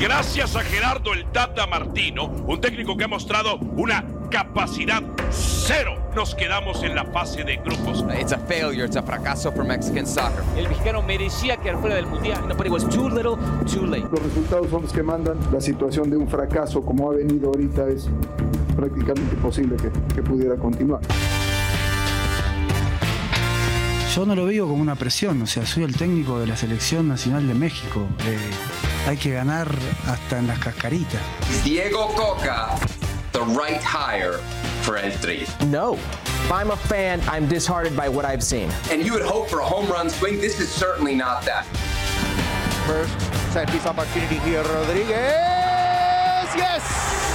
Gracias a Gerardo el Tata Martino, un técnico que ha mostrado una capacidad cero. Nos quedamos en la fase de grupos. It's a failure, it's a fracaso for Mexican soccer. El mexicano merecía quedar fuera del mundial, but it was too little, too late. Los resultados son los que mandan. La situación de un fracaso como ha venido ahorita es prácticamente imposible que, que pudiera continuar. Yo no lo veo como una presión, o sea, soy el técnico de la selección nacional de México. Eh, hay que ganar hasta en las cascaritas. Diego Cocca, the right hire for El Tri. No. If I'm a fan, I'm disheartened by what I've seen. And you would hope for a home run swing. This is certainly not that. First set piece opportunity here, Rodriguez. Yes!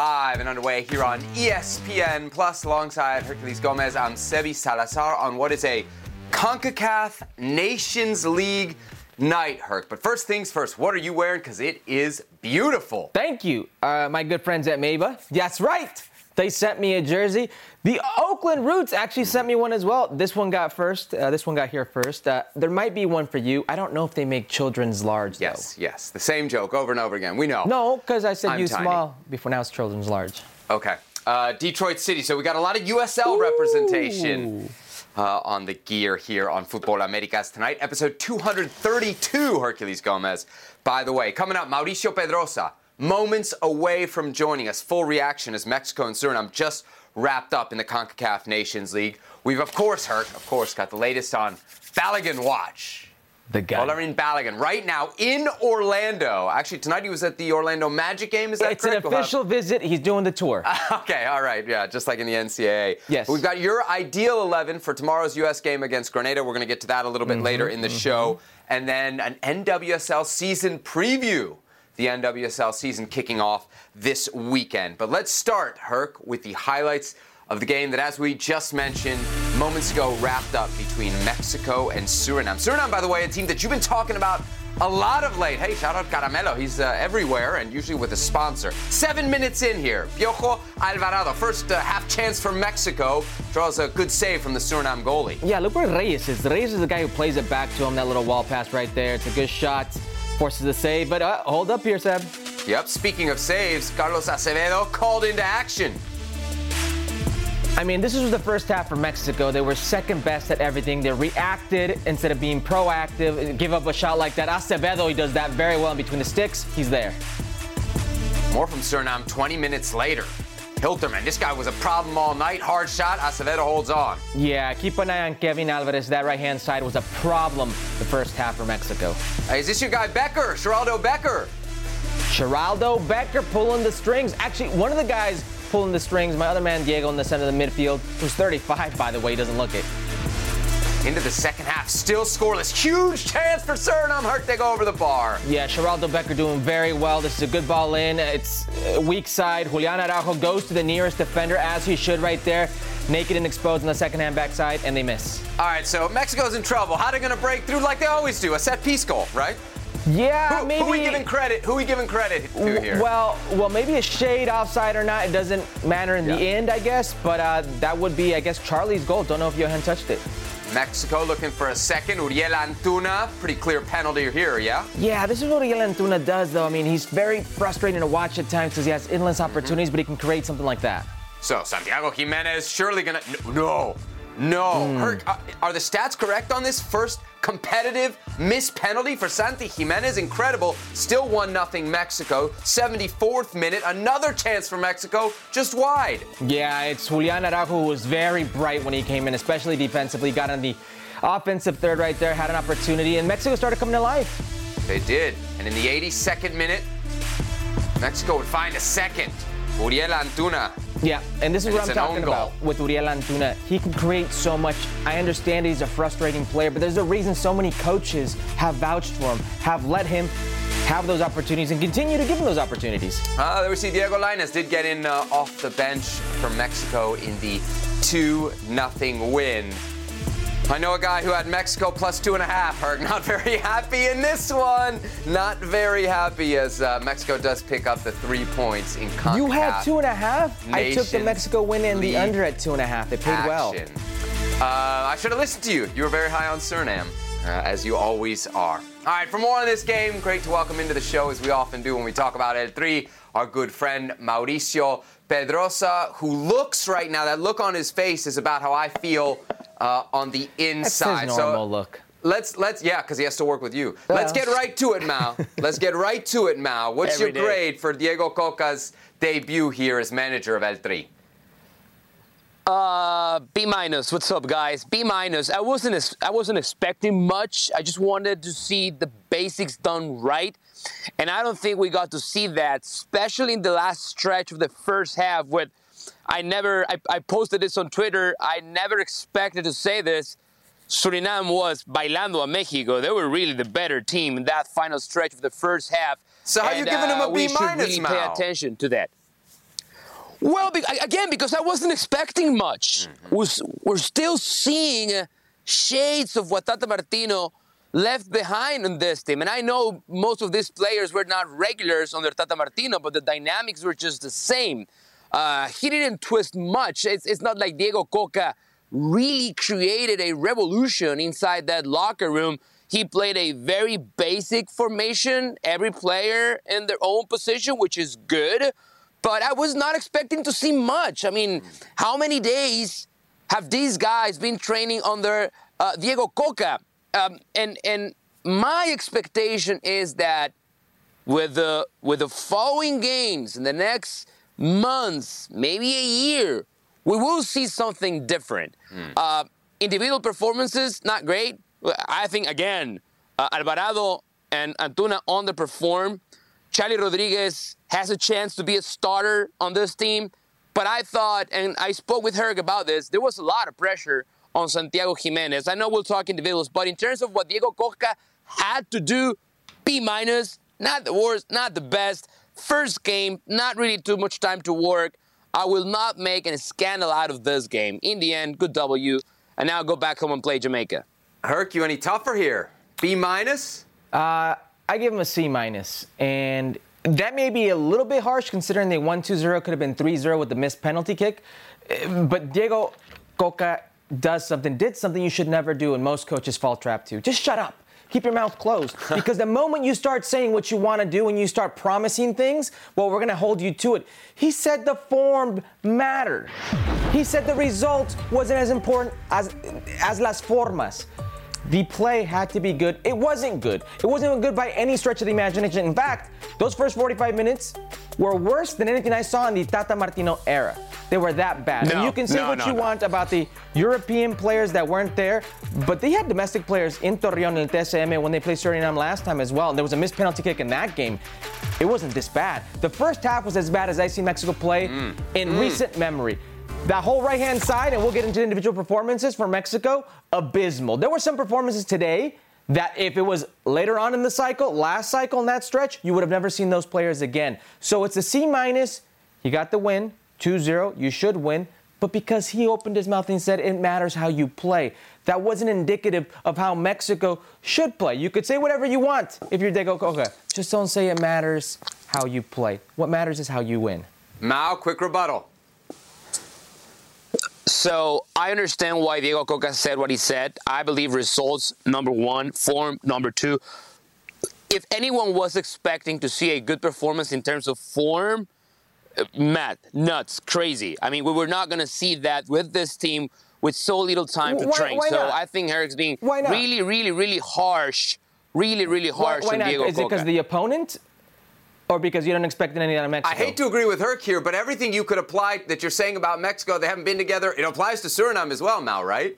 Live and underway here on ESPN Plus alongside Herculez Gomez. I'm Sebi Salazar on what is a CONCACAF Nations League night, Herc. But first things first, what are you wearing? Because it is beautiful. Thank you, uh, my good friends at Maba. That's right. They sent me a jersey. The Oakland Roots actually sent me one as well. This one got first. Uh, this one got here first. Uh, there might be one for you. I don't know if they make children's large. though. Yes, yes. The same joke over and over again. We know. No, because I said I'm you tiny. small before now it's children's large. Okay. Uh, Detroit City. So we got a lot of USL representation uh, on the gear here on Futbol Americas tonight. Episode 232, Herculez Gomez. By the way, coming up, Mauricio Pedroza, moments away from joining us. Full reaction as Mexico and Suriname just wrapped up in the CONCACAF Nations League. We've, of course, heard, of course, got the latest on Balogun Watch. The guy. Folarin Balogun, right now in Orlando. Actually, tonight he was at the Orlando Magic game. Is that it's an correct? We'll have- official visit. He's doing the tour. Okay, all right, yeah, just like in the NCAA. Yes. We've got your ideal 11 for tomorrow's U.S. game against Grenada. We're going to get to that a little bit later in the mm-hmm, show. Mm-hmm. And then an NWSL season preview. The NWSL season kicking off this weekend. But let's start, Herc, with the highlights of the game that, as we just mentioned moments ago, wrapped up between Mexico and Suriname. Suriname, by the way, a team that you've been talking about a lot of late. Hey, shout out Caramelo. He's uh, everywhere and usually with a sponsor. Seven minutes in here. Piojo Alvarado, first uh, half chance for Mexico, draws a good save from the Suriname goalie. Yeah, look where Reyes is. Reyes is the guy who plays it back to him. That little wall pass right there. It's a good shot. Forces the save. But uh, hold up here, Seb. Yep, speaking of saves, Carlos Acevedo called into action. I mean, this was the first half for Mexico. They were second best at everything. They reacted instead of being proactive. Give up a shot like that. Acevedo, he does that very well in between the sticks. He's there. More from Suriname 20 minutes later. Hilterman, this guy was a problem all night. Hard shot, Acevedo holds on. Yeah, keep an eye on Kevin Alvarez. That right hand side was a problem the first half for Mexico. Hey, is this your guy Becker, Geraldo Becker? Geraldo Becker pulling the strings. Actually, one of the guys pulling the strings, my other man Diego in the center of the midfield, who's 35 by the way, doesn't look it. Into the second half, still scoreless. Huge chance for Suriname. Hurt they go over the bar. Yeah, Geraldo Becker doing very well. This is a good ball in. It's weak side. Julian Araujo goes to the nearest defender as he should right there. Naked and exposed on the second hand backside, and they miss. All right, so Mexico's in trouble. How they going to break through like they always do? A set piece goal, right? Yeah, Who, maybe. who we giving credit? Who we giving credit to here? Well, well, maybe a shade offside or not. It doesn't matter in the end, I guess. But uh, that would be, I guess, Charlie's goal. Don't know if Johan touched it. Mexico looking for a second. Uriel Antuna, pretty clear penalty here, yeah? Yeah, this is what Uriel Antuna does, though. I mean, he's very frustrating to watch at times because he has endless mm-hmm. opportunities, but he can create something like that. So Santiago Jimenez surely gonna no, no. Herc, uh, are the stats correct on this first competitive missed penalty for Santi Jimenez? Incredible. Still one nothing Mexico. 74th minute, another chance for Mexico, just wide. Yeah, it's Julian Araujo who was very bright when he came in, especially defensively. Got on the offensive third right there, had an opportunity, and Mexico started coming to life. They did, and in the 82nd minute, Mexico would find a second. Uriel Antuna. Yeah, and this is And what I'm talking goal. about with Uriel Antuna. He can create so much. I understand he's a frustrating player, but there's a reason so many coaches have vouched for him, have let him have those opportunities, and continue to give him those opportunities. Uh, there we see Diego Lainez did get in uh, off the bench for Mexico in the 2 0 win. I know a guy who had Mexico plus two and a half. Herc not very happy in this one. Not very happy as uh, Mexico does pick up the three points in CONCACAF. You had two and a half. I took the Mexico win and the under at two and a half. It paid well. Uh, I should have listened to you. You were very high on Suriname, uh, as you always are. All right, for more on this game, great to welcome into the show, as we often do when we talk about El Tri, our good friend Mauricio Pedroza, who looks right now, that look on his face is about how I feel uh, on the inside. his normal look. Let's let's yeah, because he has to work with you. Let's get right to it, Mao. let's get right to it, Mao. What's Every your day. grade for Diego Cocca's debut here as manager of El Tri? Uh, B minus. What's up, guys? B minus. I wasn't ex- I wasn't expecting much. I just wanted to see the basics done right, and I don't think we got to see that, especially in the last stretch of the first half. With I never I, I posted this on Twitter. I never expected to say this. Suriname was bailando a Mexico. They were really the better team in that final stretch of the first half. So how are you And, giving them a uh, B minus, really pay attention to that. Well, be- again, because I wasn't expecting much. We're, s- we're still seeing shades of what Tata Martino left behind in this team. And I know most of these players were not regulars under Tata Martino, but the dynamics were just the same. Uh, he didn't twist much. It's, it's not like Diego Cocca really created a revolution inside that locker room. He played a very basic formation, every player in their own position, which is good. But I was not expecting to see much. I mean, how many days have these guys been training under uh, Diego Cocca? Um, and and my expectation is that with the with the following games in the next months, maybe a year, we will see something different. Uh, individual performances not great. I think again, uh, Alvarado and Antuna underperform. Charlie Rodriguez has a chance to be a starter on this team, but I thought, and I spoke with Herc about this, there was a lot of pressure on Santiago Jimenez. I know we'll talk individuals, but in terms of what Diego Cocca had to do, B minus, not the worst, not the best. First game, not really too much time to work. I will not make a scandal out of this game. In the end, good W. And now go back home and play Jamaica. Herc, you any tougher here? B minus? Uh, I give him a C minus, and that may be a little bit harsh considering they won 2-0, could have been 3-0 with the missed penalty kick. Uh, But Diego Cocca does something, did something you should never do, and most coaches fall trap to. Just shut up. Keep your mouth closed. Because the moment you start saying what you want to do and you start promising things, well, we're going to hold you to it. He said the form mattered. He said the result wasn't as important as, as las formas. The play had to be good. It wasn't good. It wasn't even good by any stretch of the imagination. In fact, those first 45 minutes were worse than anything I saw in the Tata Martino era. They were that bad. and you can say no, what no, you no. want about the European players that weren't there, but they had domestic players in Torreon and TSM when they played Suriname last time as well. And there was a missed penalty kick in that game. It wasn't this bad. The first half was as bad as I see Mexico play Mm. in recent memory. That whole right hand side, and we'll get into individual performances for Mexico, abysmal. There were some performances today that if it was later on in the cycle, last cycle in that stretch, you would have never seen those players again. So it's a C minus. You got the win, 2-0. You should win. But because he opened his mouth and said it matters how you play, that wasn't indicative of how Mexico should play. You could say whatever you want if you're Diego Cocca. Just don't say it matters how you play. What matters is how you win. Mao, quick rebuttal. So I understand why Diego Cocca said what he said. I believe results number one, form number two. If anyone was expecting to see a good performance in terms of form, Matt, nuts, crazy. I mean, we were not going to see that with this team with so little time to Why- train. why so not? I think Eric's being really, really, really harsh, really, really harsh why on not? Diego Is it because the opponent? Or because you don't expect anything out of Mexico? I hate to agree with Herc here, but everything you could apply that you're saying about Mexico, they haven't been together, it applies to Suriname as well, Mao, right?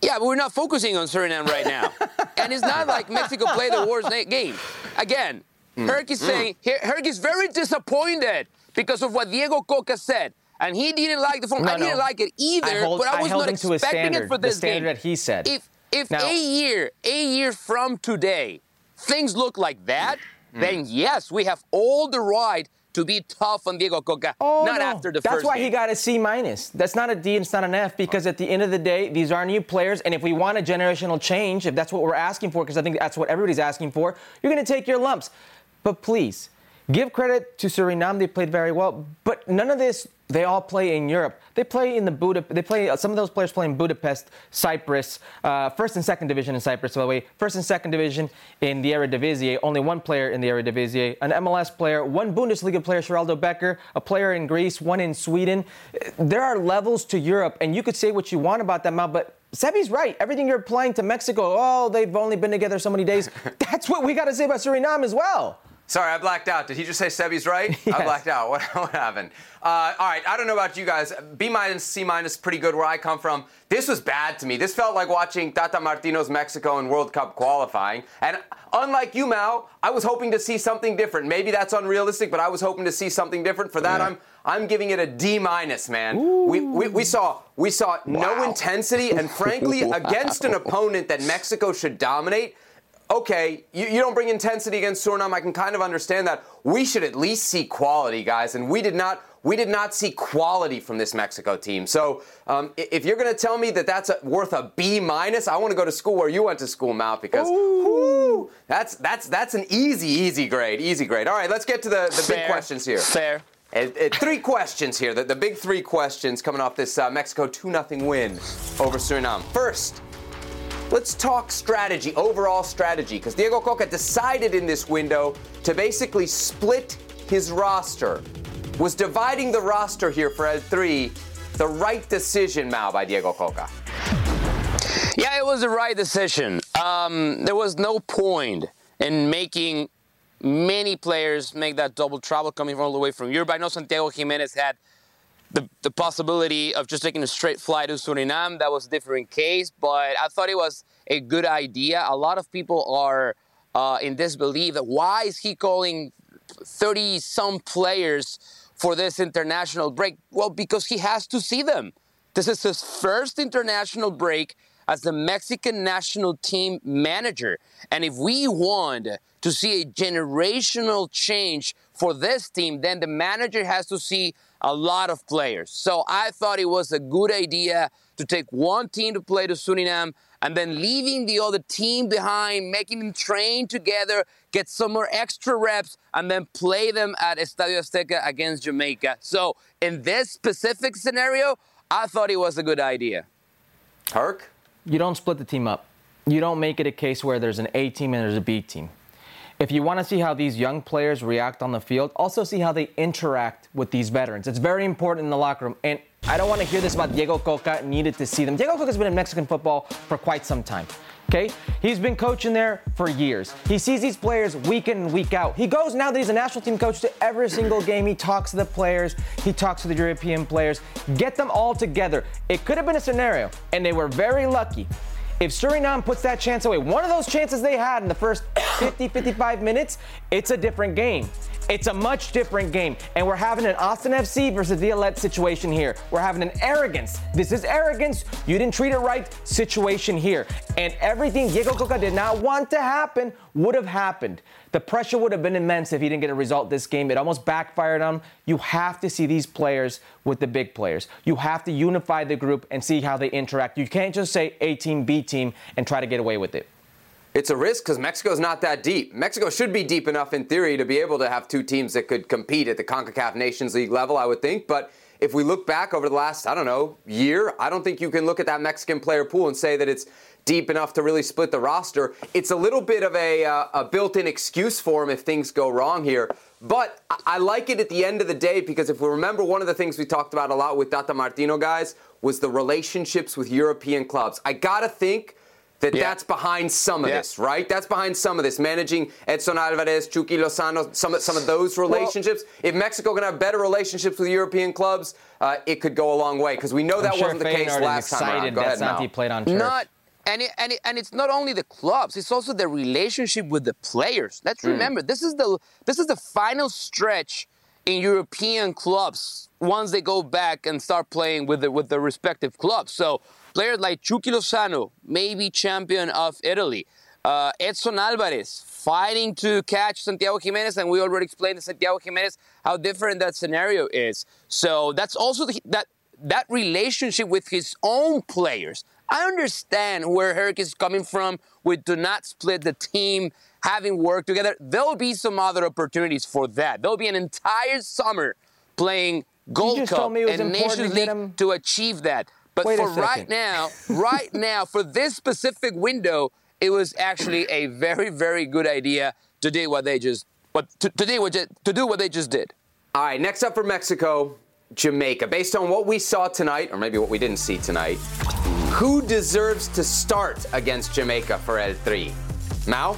Yeah, but we're not focusing on Suriname right now. and it's not like Mexico played the worst game. Again, mm. Herc is mm. saying, Her- Herc is very disappointed because of what Diego Cocca said. And he didn't like the form. No, I didn't no. like it either, I hold- but I I was held not him to his expecting standard, it for the this standard game. that he said. If if Now- a year, a year from today, things look like that, Hmm. then yes, we have all the right to be tough on Diego Cocca. Oh, not no. after the That's first why game. he got a C minus. That's not a D and it's not an F because at the end of the day, these are new players. And if we want a generational change, if that's what we're asking for, because I think that's what everybody's asking for, you're going to take your lumps. But please, give credit to Suriname. They played very well. But none of this, they all play in Europe. They play in the Buda. They play. Some of those players play in Budapest, Cyprus, uh, first and second division in Cyprus. By the way, first and second division in the Eredivisie. Only one player in the Eredivisie, an MLS player, one Bundesliga player, Geraldo Becker, a player in Greece, one in Sweden. There are levels to Europe, and you could say what you want about that, them, but Sebi's right. Everything you're applying to Mexico, oh, they've only been together so many days. That's what we got to say about Suriname as well. Sorry, I blacked out. Did he just say Sebby's right? I blacked out. What, what happened? Uh, all right, I don't know about you guys. B minus, C minus, pretty good where I come from. This was bad to me. This felt like watching Tata Martino's Mexico in World Cup qualifying. And unlike you, Mao, I was hoping to see something different. Maybe that's unrealistic, but I was hoping to see something different. For that, I'm I'm giving it a D minus, man. We, we, we saw we saw no intensity, and frankly, against an opponent that Mexico should dominate okay, you, you don't bring intensity against Suriname. I can kind of understand that. We should at least see quality, guys, and we did not. We did not see quality from this Mexico team. So, um, if you're going to tell me that that's a, worth a B minus, I want to go to school where you went to school, Mount, because whoo, that's that's that's an easy, easy grade, easy grade. All right, let's get to the, the big questions here. Fair. Uh, uh, three questions here. The, the big three questions coming off this uh, Mexico 2 0 win over Suriname. First, let's talk strategy, overall strategy, because Diego Cocca decided in this window to basically split his roster. Was dividing the roster here for El Tri the right decision, Mao, by Diego Cocca? Yeah, it was the right decision. Um, there was no point in making many players make that double travel coming all the way from Europe. I know Santiago Jimenez had the, the possibility of just taking a straight flight to Suriname. That was a different case, but I thought it was a good idea. A lot of people are uh, in disbelief that why is he calling 30 some players for this international break? Well, because he has to see them. This is his first international break as the Mexican national team manager. And if we want to see a generational change for this team, then the manager has to see a lot of players. So I thought it was a good idea to take one team to play to Suriname and then leaving the other team behind, making them train together, get some more extra reps, and then play them at Estadio Azteca against Jamaica. So in this specific scenario, I thought it was a good idea. Herc? you don't split the team up. You don't make it a case where there's an A team and there's a B team. If you want to see how these young players react on the field, also see how they interact with these veterans. It's very important in the locker room. And I don't want to hear this about Diego Cocca needed to see them. Diego Cocca's been in Mexican football for quite some time. Okay? He's been coaching there for years. He sees these players week in and week out. He goes now that he's a national team coach to every single game. He talks to the players, he talks to the European players. Get them all together. It could have been a scenario, and they were very lucky. If Suriname puts that chance away, one of those chances they had in the first 50, 55 minutes, it's a different game. It's a much different game. And we're having an Austin FC versus Violette situation here. We're having an arrogance. This is arrogance. You didn't treat it right situation here. And everything Diego Cocca did not want to happen would have happened. The pressure would have been immense if he didn't get a result this game. It almost backfired on him. You have to see these players with the big players. You have to unify the group and see how they interact. You can't just say A team, B team and try to get away with it. It's a risk because Mexico's not that deep. Mexico should be deep enough in theory to be able to have two teams that could compete at the CONCACAF Nations League level, I would think. But if we look back over the last, I don't know, year, I don't think you can look at that Mexican player pool and say that it's deep enough to really split the roster. It's a little bit of a, uh, a built-in excuse for him if things go wrong here. But I, I like it at the end of the day because if we remember, one of the things we talked about a lot with Tata Martino guys was the relationships with European clubs. I gotta think that Yeah. that's behind some of Yeah. this, right? That's behind some of this. Managing Edson Alvarez, Chucky Lozano, some of, some of those relationships. if Mexico can have better relationships with European clubs, uh, it could go a long way because we know that I'm sure wasn't the case Feyenoord is last time around. excited Go that ahead, Santi Mal. played on turf. Not and it, and it, and it's not only the clubs; it's also the relationship with the players. Let's Hmm. remember this is the this is the final stretch in European clubs once they go back and start playing with the with the respective clubs. So players like Chucky Lozano, maybe champion of Italy. Uh, Edson Alvarez fighting to catch Santiago Jimenez, and we already explained to Santiago Jimenez how different that scenario is. So that's also the, that that relationship with his own players. I understand where Herc is coming from. We do not split the team, having worked together. There'll be some other opportunities for that. There'll be an entire summer playing Gold Cup told me it was and important Nations to League him- to achieve that. But Wait for right now, right now, for this specific window, it was actually a very, very good idea to do what they just, what to, to do what ju- to do what they just did. All right, next up for Mexico, Jamaica. Based on what we saw tonight, or maybe what we didn't see tonight, who deserves to start against Jamaica for El Tri? Mao?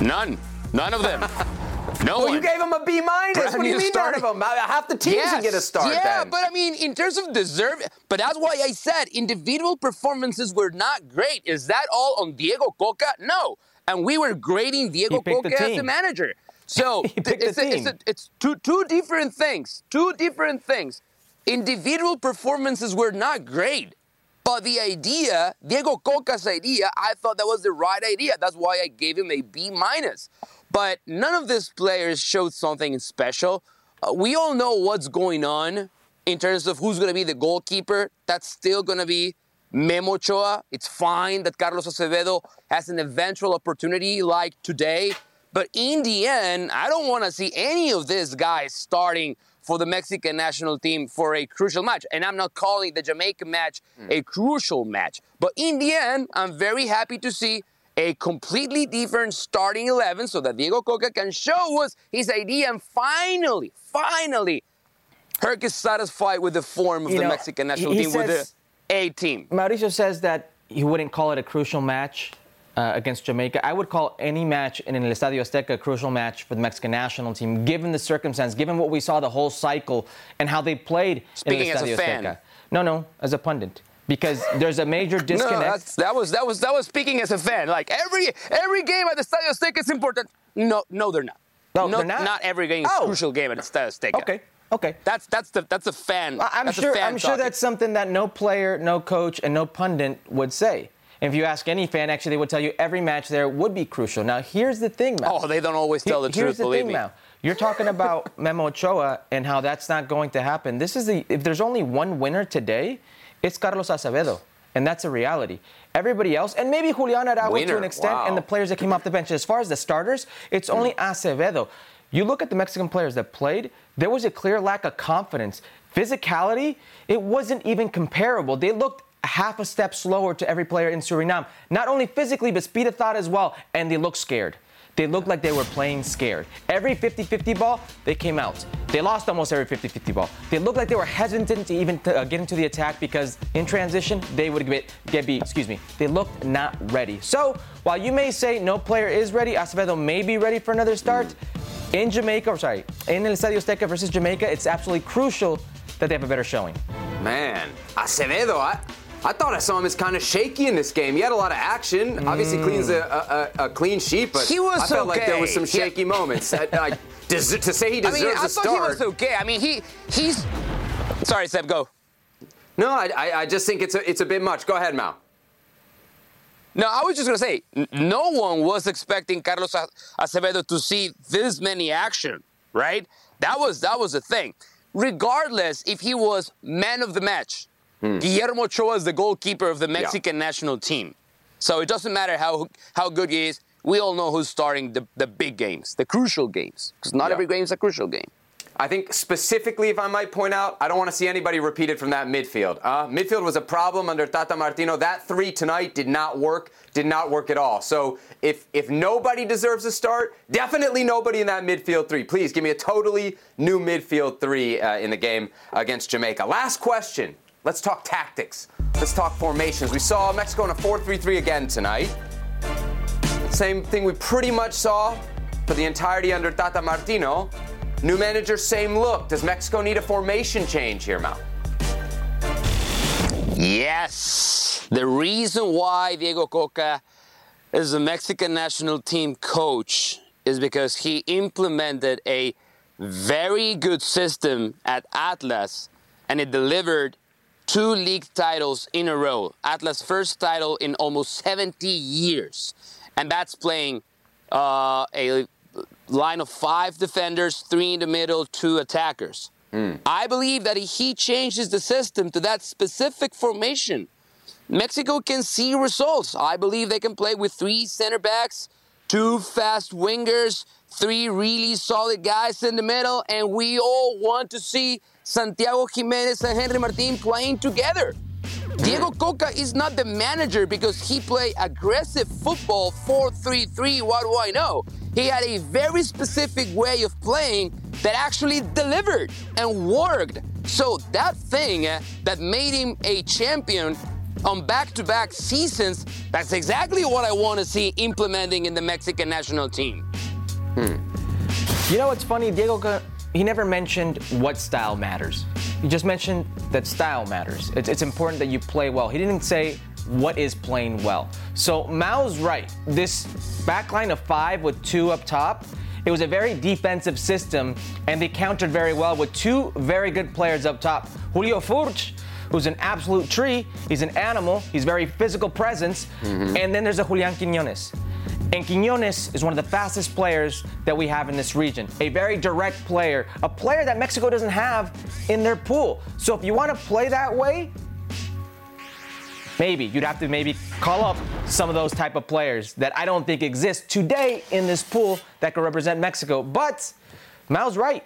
None, none of them. No Well, one. you gave him a B minus. Brand What do you mean none of them? Uh, half the team should get a start Yeah, then. but I mean, in terms of deserve, but that's why I said individual performances were not great. Is that all on Diego Cocca? No. And we were grading Diego He picked the Cocca as the manager. So He th- picked the it's, a- it's, a- it's two, two different things. Two different things. Individual performances were not great. But the idea, Diego Cocca's idea, I thought that was the right idea. That's why I gave him a B minus. But none of these players showed something special. Uh, we all know what's going on in terms of who's going to be the goalkeeper. That's still going to be Memo Ochoa. It's fine that Carlos Acevedo has an eventual opportunity like today. But in the end, I don't want to see any of these guys starting for the Mexican national team for a crucial match. And I'm not calling the Jamaica match hmm. a crucial match. But in the end, I'm very happy to see a completely different starting 11 so that Diego Cocca can show us his idea and finally, finally, Herc is satisfied with the form of You the know, Mexican national he- he team with the A team. Mauricio says that he wouldn't call it a crucial match uh, against Jamaica. I would call any match in an Estadio Azteca a crucial match for the Mexican national team, given the circumstance, given what we saw the whole cycle and how they played Speaking in as a Estadio fan. Azteca. No, no, as a pundit. Because there's a major disconnect. that's, that was that was that was speaking as a fan. Like every every game at the Estadio Azteca is important. No, no, they're not. No, they're not? Not every game is Oh. a crucial game at the Estadio Azteca. okay, okay. That's that's the that's a fan. I'm sure. fan I'm sure that's something that no player, no coach, and no pundit would say. If you ask any fan, actually, they would tell you every match there would be crucial. Now, here's the thing, Matt. Oh, they don't always tell the Here's truth. the believe thing me. now. You're talking about Memo Ochoa and how that's not going to happen. This is the if there's only one winner today, it's Carlos Acevedo. And that's a reality. Everybody else, and maybe Julian Araujo to an extent, wow. and the players that came off the bench. As far as the starters, it's only Hmm. Acevedo. You look at the Mexican players that played, there was a clear lack of confidence. Physicality, it wasn't even comparable. They looked half a step slower to every player in Suriname. Not only physically, but speed of thought as well. And they looked scared. They looked like they were playing scared. Every 50 50 ball, they came out. They lost almost every 50 50 ball. They looked like they were hesitant to even uh, get into the attack because in transition, they would get, get beat. Excuse me. They looked not ready. So while you may say no player is ready, Acevedo may be ready for another start. In Jamaica, or sorry, in El Estadio Azteca versus Jamaica, it's absolutely crucial that they have a better showing. Man, Acevedo, I, I thought I saw him as kind of shaky in this game. He had a lot of action. Obviously, cleans a, a, a, a clean sheet, but He was I felt like there was some okay. Yeah. shaky moments. Uh, I, I, des- to say he I deserves mean, I a thought he was okay. I mean, he he's. Sorry, Seb, go. No, I, I, I just think it's a, it's a bit much. Go ahead, Mal. No, I was just gonna say, n- no one was expecting Carlos A- Acevedo to see this many action, right? That was that was the thing. Regardless if he was man of the match, Guillermo Ochoa is the goalkeeper of the Mexican national team. So it doesn't matter how how good he is. We all know who's starting the, the big games, the crucial games, because not Yeah. every game is a crucial game. I think specifically, if I might point out, I don't want to see anybody repeated from that midfield. Uh, midfield was a problem under Tata Martino. That three tonight did not work, did not work at all. So if if nobody deserves a start, definitely nobody in that midfield three. Please give me a totally new midfield three uh, in the game against Jamaica. Last question. Let's talk tactics. Let's talk formations. We saw Mexico in a 4-3-3 again tonight. Same thing we pretty much saw for the entirety under Tata Martino. New manager, same look. Does Mexico need a formation change here, Mal? Yes. The reason why Diego Cocca is the Mexican national team coach is because he implemented a very good system at Atlas and it delivered two league titles in a row. Atlas' first title in almost 70 years. And that's playing uh, a line of five defenders, three in the middle, two attackers. I believe that if he changes the system to that specific formation, Mexico can see results. I believe they can play with three center backs, two fast wingers, three really solid guys in the middle, and we all want to see Santiago Jimenez and Henry Martin playing together. Diego Cocca is not the manager because he played aggressive football 4-3-3. What do I know? He had a very specific way of playing that actually delivered and worked. So that thing uh, that made him a champion on back-to-back seasons, that's exactly what I want to see implementing in the Mexican national team. Hmm. You know what's funny? Diego, he never mentioned what style matters. He just mentioned that style matters. It's, it's important that you play well. He didn't say what is playing well. So Mao's right. This backline of five with two up top, it was a very defensive system, and they countered very well with two very good players up top. Julio Furch, who's an absolute tree. He's an animal. He's very physical presence. Mm-hmm. And then there's a Julian Quinones. And Quinones is one of the fastest players that we have in this region. A very direct player, a player that Mexico doesn't have in their pool. So if you want to play that way, maybe you'd have to maybe call up some of those type of players that I don't think exist today in this pool that could represent Mexico. But Mal's right.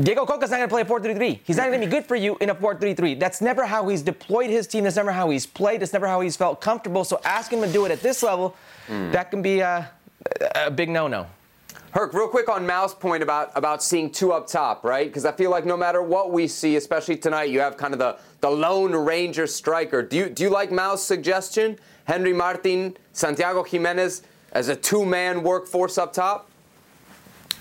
Diego Cocca's not going to play a 4-3-3. He's not going to be good for you in a 4-3-3. That's never how he's deployed his team. That's never how he's played. That's never how he's felt comfortable. So ask him to do it at this level. Hmm. That can be a, a big no-no. Herc, real quick on Mao's point about, about seeing two up top, right? Because I feel like no matter what we see, especially tonight, you have kind of the, the lone ranger striker. Do you, do you like Mao's suggestion? Henry Martin, Santiago Jimenez as a two man workforce up top?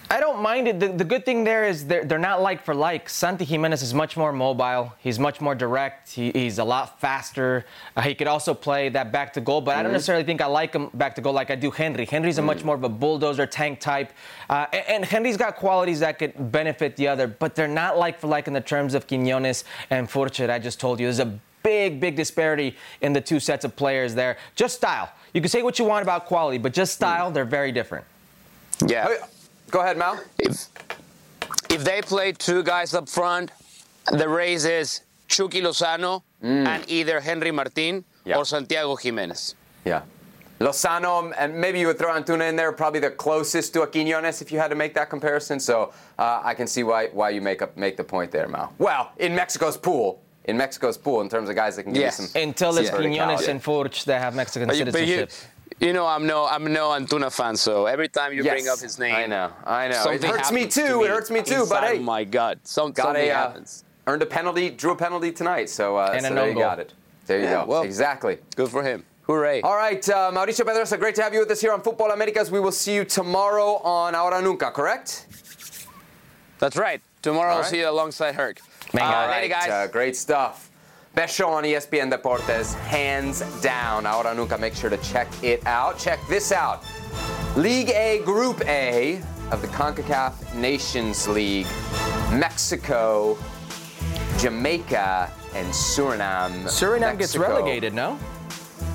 I don't mind it. The, the good thing there is they're, they're not like for like. Santi Jimenez is much more mobile. He's much more direct. He, he's a lot faster. Uh, he could also play that back to goal, but I don't necessarily think I like him back to goal like I do Henry. Henry's a much more of a bulldozer tank type. Uh, and, and Henry's got qualities that could benefit the other, but they're not like for like in the terms of Quinones and Furche. I just told you. There's a big, big disparity in the two sets of players there. Just style. You can say what you want about quality, but just style, they're very different. Yeah. Hey, Go ahead, Mao. if if they play two guys up front, the race is Chucky Lozano and either Henry Martin Yeah. or Santiago Jimenez. Yeah. Lozano, and maybe you would throw Antuna in there, probably the closest to a Quinones if you had to make that comparison. So uh, I can see why, why you make, up, make the point there, Mao. Well, in Mexico's pool, in Mexico's pool, in terms of guys that can give Yes. you some. Until some it's Quinones and Forge that have Mexican But you, but you, citizenship. You know, I'm no I'm no Antuna fan, so every time you bring up his name, I know, I know. It hurts me too, to it hurts me too, but inside hey. my God, some, got something a, uh, happens. earned a penalty, drew a penalty tonight. So, uh, And so no there you got it. There you Yeah, go. well- exactly. Good for him. Hooray! All right, uh, Mauricio Pedroza, great to have you with us here on Futbol Americas. We will see you tomorrow on Ahora Nunca, correct? That's right. Tomorrow All I'll right. see you alongside Herc. Venga. Uh, All later, right, guys. uh, great stuff. Best show on ESPN Deportes, hands down. Ahora Nunca, make sure to check it out. Check this out. League A, Group A of the CONCACAF Nations League. Mexico, Jamaica, and Suriname. Suriname gets relegated, no?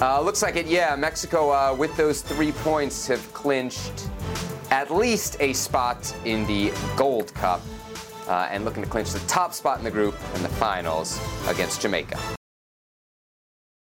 Uh, looks like it, yeah. Mexico, uh, with those three points, have clinched at least a spot in the Gold Cup uh, and looking to clinch the top spot in the group in the finals against Jamaica.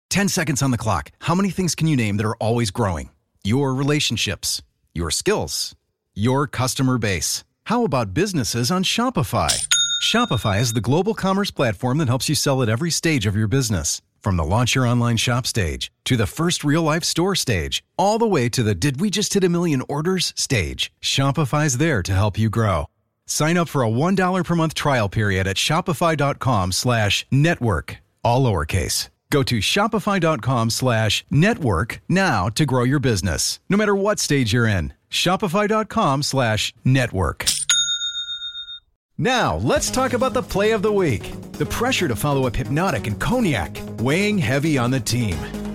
10 seconds on the clock. How many things can you name that are always growing? Your relationships, your skills, your customer base. How about businesses on Shopify? Shopify is the global commerce platform that helps you sell at every stage of your business. From the launch your online shop stage to the first real life store stage, all the way to the did we just hit a million orders stage. Shopify's there to help you grow. Sign up for a $1 per month trial period at shopify.com slash network, all lowercase. Go to shopify.com slash network now to grow your business, no matter what stage you're in. Shopify.com slash network. Now, let's talk about the play of the week. The pressure to follow up Hypnotic and Cognac, weighing heavy on the team.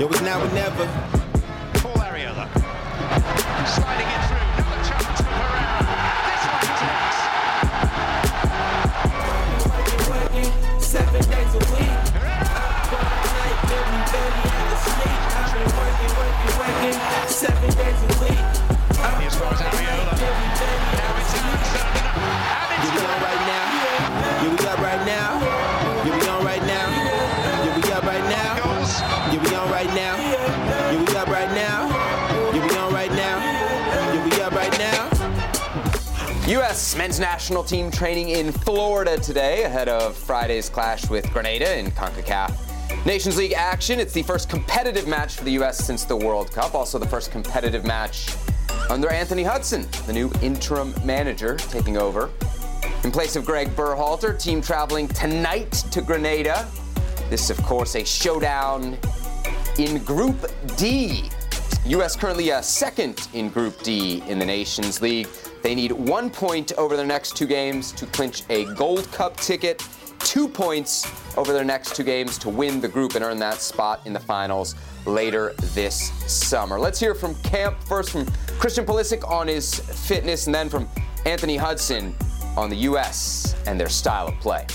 It was now or never. Paul Arriola. Sliding it through. Chance for. This one takes. Working seven days a week. Working, working, working seven days a week. Here scores Arriola. U.S. men's national team training in Florida today ahead of Friday's clash with Grenada in CONCACAF Nations League action. It's the first competitive match for the U.S. since the World Cup, also the first competitive match under Anthony Hudson, the new interim manager taking over. In place of Greg Berhalter, team traveling tonight to Grenada. This, of course, a showdown in Group D. U.S. currently uh, second in Group D in the Nations League. They need one point over their next two games to clinch a Gold Cup ticket, two points over their next two games to win the group and earn that spot in the finals later this summer. Let's hear from camp first from Christian Pulisic on his fitness, and then from Anthony Hudson on the U.S. and their style of play.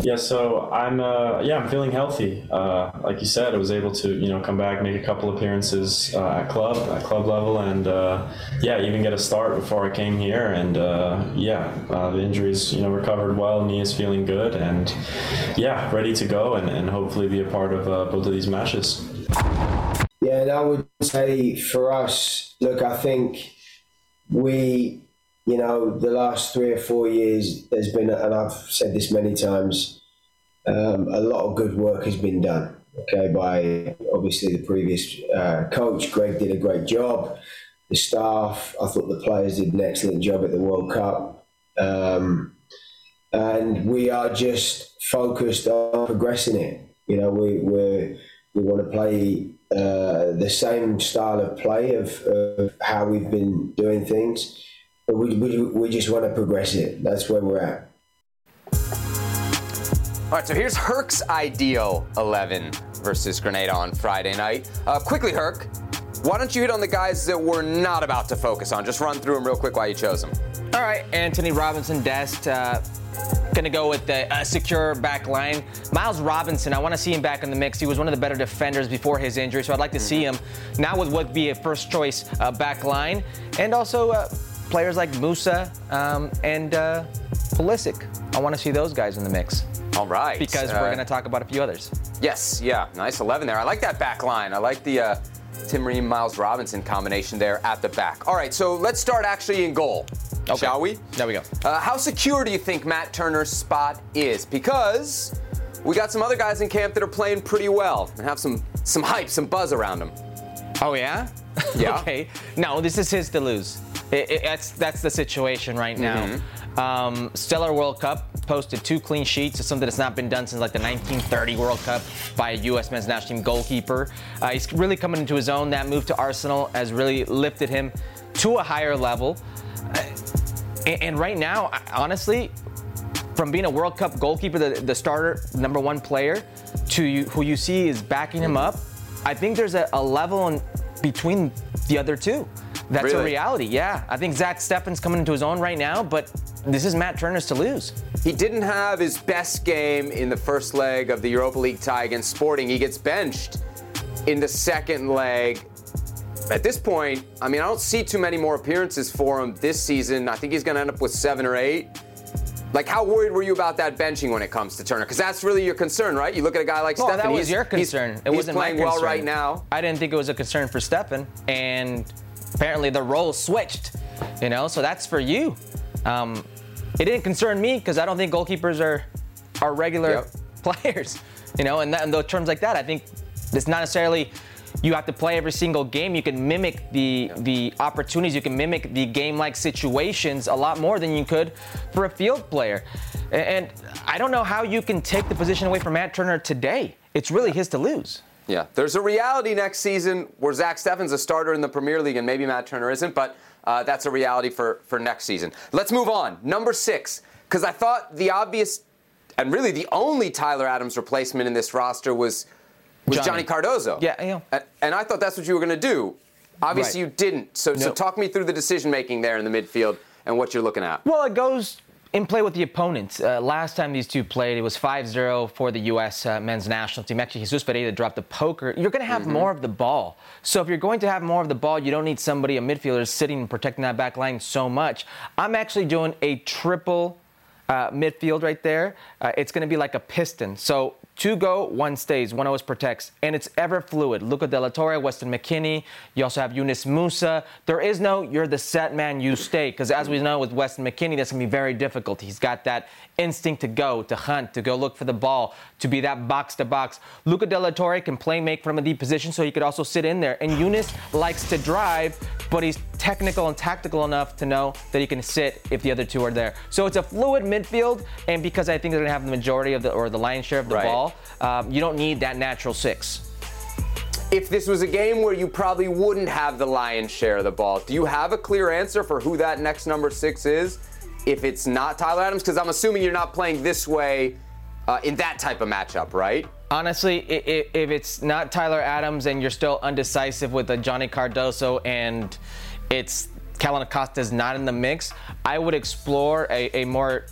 Yeah, so I'm uh, yeah I'm feeling healthy. Uh, like you said, I was able to you know come back, make a couple appearances uh, at club at club level, and uh, yeah even get a start before I came here. And uh, yeah, uh, the injuries you know recovered well. Knee is feeling good, and yeah ready to go and, and hopefully be a part of uh, both of these matches. Yeah, and I would say for us, look, I think we, you know, the last three or four years, there's been, and I've said this many times, um, a lot of good work has been done. Okay, by obviously the previous uh, coach, Greg did a great job. The staff, I thought the players did an excellent job at the World Cup. Um, and we are just focused on progressing it. You know, we we we want to play uh, the same style of play of, of how we've been doing things, we, we, we just want to progress it. That's where we're at. All right, so here's Herc's ideal 11 versus Grenada on Friday night. Uh, quickly, Herc, why don't you hit on the guys that we're not about to focus on? Just run through them real quick why you chose them. All right, Antonee Robinson, Dest. Uh, gonna go with the uh, secure back line. Miles Robinson, I want to see him back in the mix. He was one of the better defenders before his injury, so I'd like to see him now with what would be a first choice uh, back line, and also uh, players like Musah um, and uh, Pulisic. I want to see those guys in the mix. All right. Because Uh, we're gonna talk about a few others. Yes, yeah, nice 11 there. I like that back line. I like the uh, Tim Ream Miles Robinson combination there at the back. All right, so let's start actually in goal. Shall we? There we go. Uh, how secure do you think Matt Turner's spot is? Because we got some other guys in camp that are playing pretty well and have some some hype, some buzz around them. Oh yeah. Yeah. okay. No, this is his to lose. It, it, that's that's the situation right now. Mm-hmm. Um, Stellar World Cup posted two clean sheets. It's something that's not been done since like the 1930 World Cup by a U.S. men's national team goalkeeper. Uh, he's really coming into his own. That move to Arsenal has really lifted him to a higher level. Uh, and, and right now, honestly, from being a World Cup goalkeeper, the, the starter, number one player, to you, who you see is backing him up, I think there's a, a level in between the other two. That's a reality. Yeah, I think Zach Steffen's coming into his own right now, but this is Matt Turner's to lose. He didn't have his best game in the first leg of the Europa League tie against Sporting. He gets benched in the second leg. At this point, I mean, I don't see too many more appearances for him this season. I think he's going to end up with seven or eight. Like, how worried were you about that benching when it comes to Turner? Because that's really your concern, right? You look at a guy like Well, Steffen. that was he's, your he's- concern. it he's wasn't playing my well right now. I didn't think it was a concern for Steffen, and apparently the role switched. You know, so that's for you. Um, it didn't concern me because I don't think goalkeepers are are regular Yep. players. You know, and, that, and those terms like that, I think it's not necessarily you have to play every single game. You can mimic the the opportunities. You can mimic the game-like situations a lot more than you could for a field player. And I don't know how you can take the position away from Matt Turner today. It's really his to lose. Yeah, there's a reality next season where Zach Steffen's a starter in the Premier League and maybe Matt Turner isn't, but uh, that's a reality for, for next season. Let's move on. Number six, because I thought the obvious and really the only Tyler Adams replacement in this roster was was Johnny, Johnny. Cardoso. Yeah, yeah. And, and I thought that's what you were going to do. Obviously, Right. you didn't. So, so talk me through the decision making there in the midfield and what you're looking at. Well, it goes in play with the opponents. Uh, last time these two played, it was 5-0 for the U.S. Uh, men's national team. Actually, Jesus Ferreira dropped the poker. You're going to have more of the ball. So if you're going to have more of the ball, you don't need somebody, a midfielder, sitting and protecting that back line so much. I'm actually doing a triple uh, midfield right there. Uh, it's going to be like a piston. So two go, one stays, one always protects, and it's ever fluid. Luca De La Torre, Weston McKennie. You also have Yunus Musah. There is no you're the set man, you stay, because as we know with Weston McKennie, that's going to be very difficult. He's got that instinct to go, to hunt, to go look for the ball, to be that box to box. Luca De La Torre can play make from a deep position, so he could also sit in there. And Yunus likes to drive, but he's technical and tactical enough to know that he can sit if the other two are there. So it's a fluid midfield, and because I think they're to have the majority of the or the lion's share of the Right. ball, um, you don't need that natural six. If this was a game where you probably wouldn't have the lion's share of the ball, do you have a clear answer for who that next number six is? If it's not Tyler Adams, because I'm assuming you're not playing this way uh, in that type of matchup, right? Honestly, if it's not Tyler Adams and you're still undecisive with a Johnny Cardoso and it's Kellyn Acosta's not in the mix, I would explore a, a more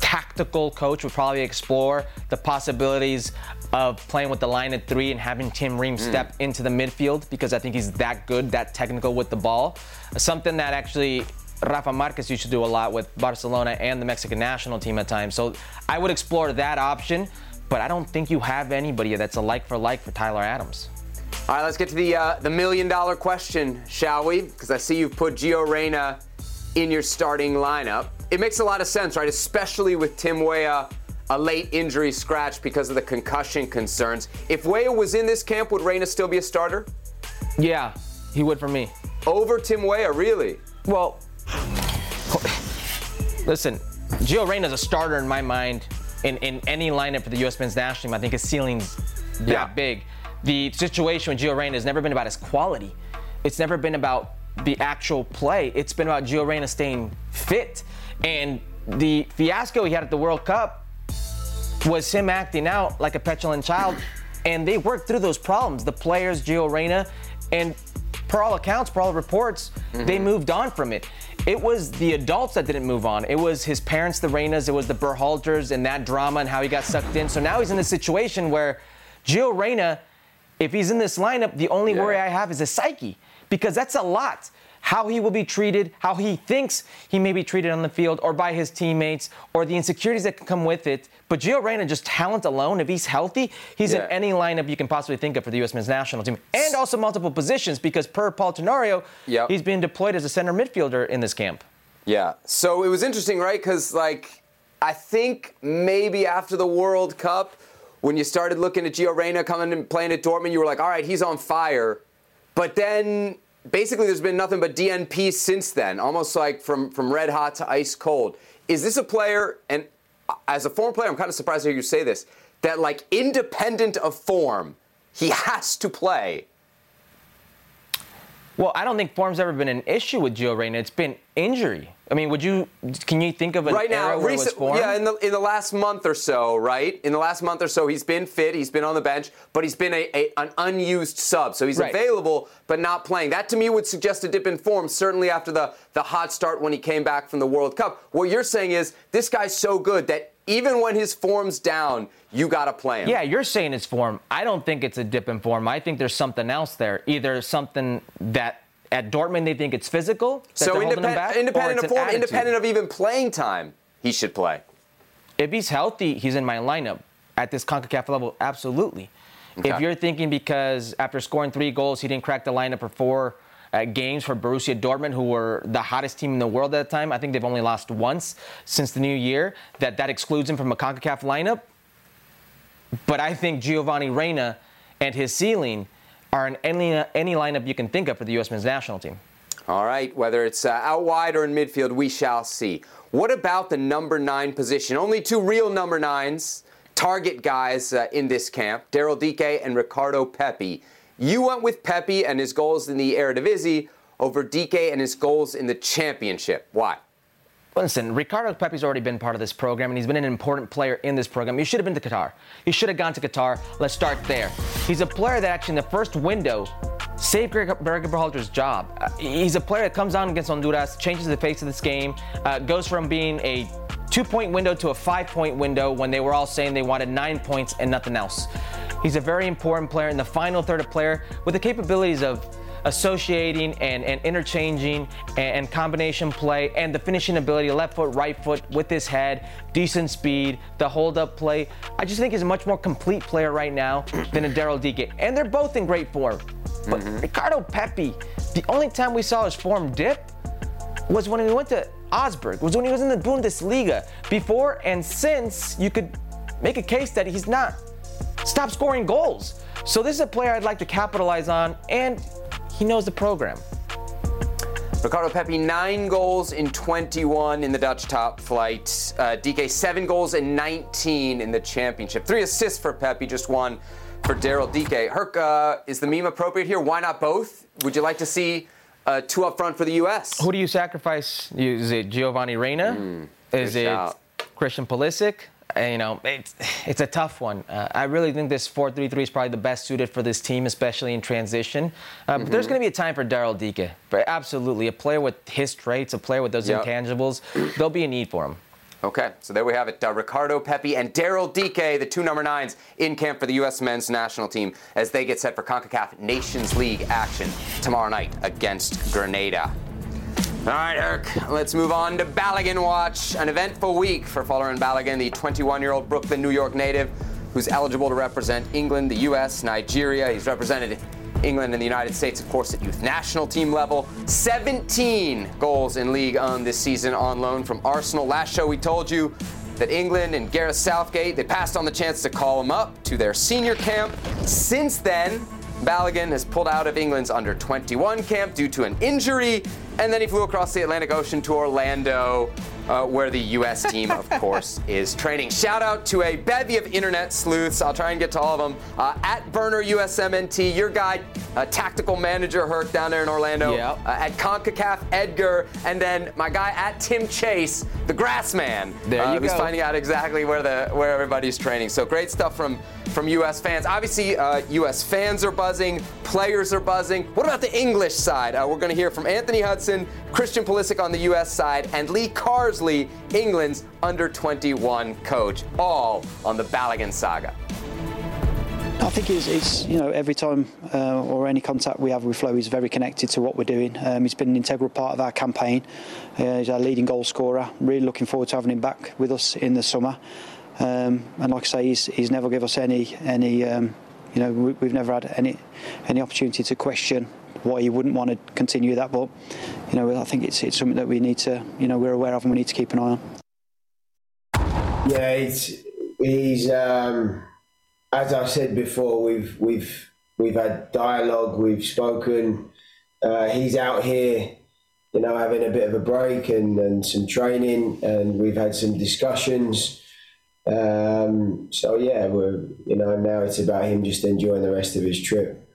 tactical coach would probably explore the possibilities of playing with the line at three and having Tim Ream step into the midfield because I think he's that good, that technical with the ball. Something that actually Rafa Marquez used to do a lot with Barcelona and the Mexican national team at times. So I would explore that option, but I don't think you have anybody that's a like for like for Tyler Adams. All right, let's get to the uh, the million dollar question, shall we? Because I see you've put Gio Reyna in your starting lineup. It makes a lot of sense, right? Especially with Tim Weah, a late injury scratch because of the concussion concerns. If Weah was in this camp, would Reyna still be a starter? Yeah, he would for me. Over Tim Weah, really? Well, listen, Gio Reyna's a starter in my mind in, in any lineup for the U.S. men's national team. I think his ceiling's that Yeah. big. The situation with Gio Reyna has never been about his quality. It's never been about the actual play. It's been about Gio Reyna staying fit. And the fiasco he had at the World Cup was him acting out like a petulant child. And they worked through those problems. The players, Gio Reyna, and per all accounts, per all reports, they mm-hmm. moved on from it. It was the adults that didn't move on. It was his parents, the Reynas, it was the Berhalters and that drama and how he got sucked in. So now he's in a situation where Gio Reyna, if he's in this lineup, the only worry I have is his psyche because that's a lot. How he will be treated, how he thinks he may be treated on the field or by his teammates, or the insecurities that can come with it. But Gio Reyna, just talent alone, if he's healthy, he's Yeah. in any lineup you can possibly think of for the U.S. men's national team. And also multiple positions because per Paul Tenorio, Yep. he's being deployed as a center midfielder in this camp. Yeah. So it was interesting, right? Because, like, I think maybe after the World Cup, when you started looking at Gio Reyna coming and playing at Dortmund, you were like, all right, he's on fire. But then basically there's been nothing but DNP since then, almost like from, from red hot to ice cold. Is this a player, and as a former player, I'm kind of surprised to hear you say this, that, like, independent of form, he has to play? Well, I don't think form's ever been an issue with Gio Reyna. It's been injury. I mean, would you? Can you think of an right now, era where it was recent, form? yeah, in the in the last month or so, right? In the last month or so, he's been fit. He's been on the bench, but he's been a, a an unused sub, so he's Right. available but not playing. That to me would suggest a dip in form. Certainly after the the hot start when he came back from the World Cup. What you're saying is this guy's so good that even when his form's down, you got to play him. Yeah, you're saying it's form. I don't think it's a dip in form. I think there's something else there. Either something that at Dortmund they think it's physical, that So they're holding him independent, back, independent of form, independent of even playing time, he should play. If he's healthy, he's in my lineup at this CONCACAF level. Absolutely. Okay. If you're thinking because after scoring three goals, he didn't crack the lineup for four uh, games for Borussia Dortmund, who were the hottest team in the world at the time. I think they've only lost once since the new year. That that excludes him from a CONCACAF lineup. But I think Giovanni Reyna and his ceiling are in any, any lineup you can think of for the U.S. men's national team. All right, whether it's uh, out wide or in midfield, we shall see. What about the number nine position? Only two real number nines, target guys uh, in this camp Daryl Dike and Ricardo Pepi. You went with Pepi and his goals in the Eredivisie over Dike and his goals in the championship. Why? Listen, Ricardo Pepi's already been part of this program, and he's been an important player in this program. He should have been to Qatar. He should have gone to Qatar. Let's start there. He's a player that actually, in the first window, saved Greg Berhalter's job. Uh, he's a player that comes on against Honduras, changes the face of this game, uh, goes from being a two point window to a five point window when they were all saying they wanted nine points and nothing else. He's a very important player in the final third of player with the capabilities of associating and, and interchanging and, and, combination play and the finishing ability, left foot, right foot with his head, decent speed, the hold up play. I just think he's a much more complete player right now than a Daryl Dike. And they're both in great form. But mm-hmm. Ricardo Pepi, the only time we saw his form dip was when he went to Augsburg, was when he was in the Bundesliga. Before and since, you could make a case that he's not stop scoring goals. So this is a player I'd like to capitalize on, and he knows the program. Ricardo Pepi, nine goals in 21 in the Dutch top flight. Uh, Dike, seven goals in 19 in the championship. Three assists for Pepi, just one for Daryl Dike. Herc, uh, is the meme appropriate here? Why not both? Would you like to see uh, two up front for the U.S.? Who do you sacrifice? Is it Giovanni Reyna? Mm, is it shout. Christian Pulisic? you know, it's, it's a tough one. Uh, I really think this 4-3-3 is probably the best suited for this team, especially in transition. Uh, mm-hmm. But there's going to be a time for Daryl Dike. Absolutely. A player with his traits, a player with those yep. intangibles, there'll be a need for him. Okay, so there we have it. Uh, Ricardo Pepi and Daryl Dike, the two number nines, in camp for the U.S. men's national team as they get set for CONCACAF Nations League action tomorrow night against Grenada. All right, Eric, let's move on to Balogun Watch. An eventful week for Folarin Balogun, the 21 year old Brooklyn, New York native who's eligible to represent England, the U.S., Nigeria. He's represented England and the United States, of course, at youth national team level. 17 goals in Ligue 1 this season on loan from Arsenal. Last show, we told you that England and Gareth Southgate, they passed on the chance to call him up to their senior camp. Since then, Balogun has pulled out of England's under 21 camp due to an injury, and then he flew across the Atlantic Ocean to Orlando uh, where the U.S. team, of course, is training. Shout out to a bevy of internet sleuths. I'll try and get to all of them. Uh, at Burner USMNT, your guy, uh, tactical manager Herc down there in Orlando. Yep. Uh, at CONCACAF, Edgar. And then my guy at Tim Chase, the grass man. There you uh, Who's finding out exactly where, the, where everybody's training. So great stuff from, from U.S. fans. Obviously, U.S. Uh, fans are buzzing, players are buzzing. What about the English side? we're going to hear from Anthony Hudson, Christian Pulisic on the U.S. side, and Lee Carsley, England's under 21 coach, all on the Balogun saga. I think it's, it's, you know every time uh, or any contact we have with Flo, he's very connected to what we're doing. Um, he's been an integral part of our campaign. Uh, he's our leading goal scorer. Really looking forward to having him back with us in the summer. Um, and like I say, he's, he's never give us any any. Um, you know, we, have never had any any opportunity to question why he wouldn't want to continue that. But you know, I think it's it's something that we need to, you know, we're aware of and we need to keep an eye on. Yeah, it's he's um, as I said before, we've we've we've had dialogue, we've spoken. Uh, he's out here, you know, having a bit of a break and, and some training, and we've had some discussions. Um, so yeah, we're you know now it's about him just enjoying the rest of his trip.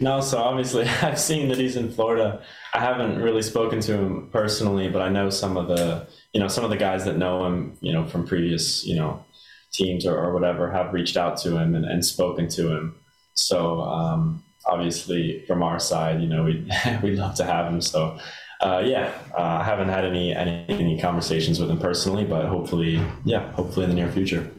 No, so obviously I've seen that he's in Florida. I haven't really spoken to him personally, but I know some of the you know some of the guys that know him, you know, from previous you know teams or, or whatever have reached out to him and, and spoken to him. So um, obviously from our side, you know, we we'd love to have him. So uh, yeah, uh, I haven't had any, any any conversations with him personally, but hopefully, yeah, hopefully in the near future.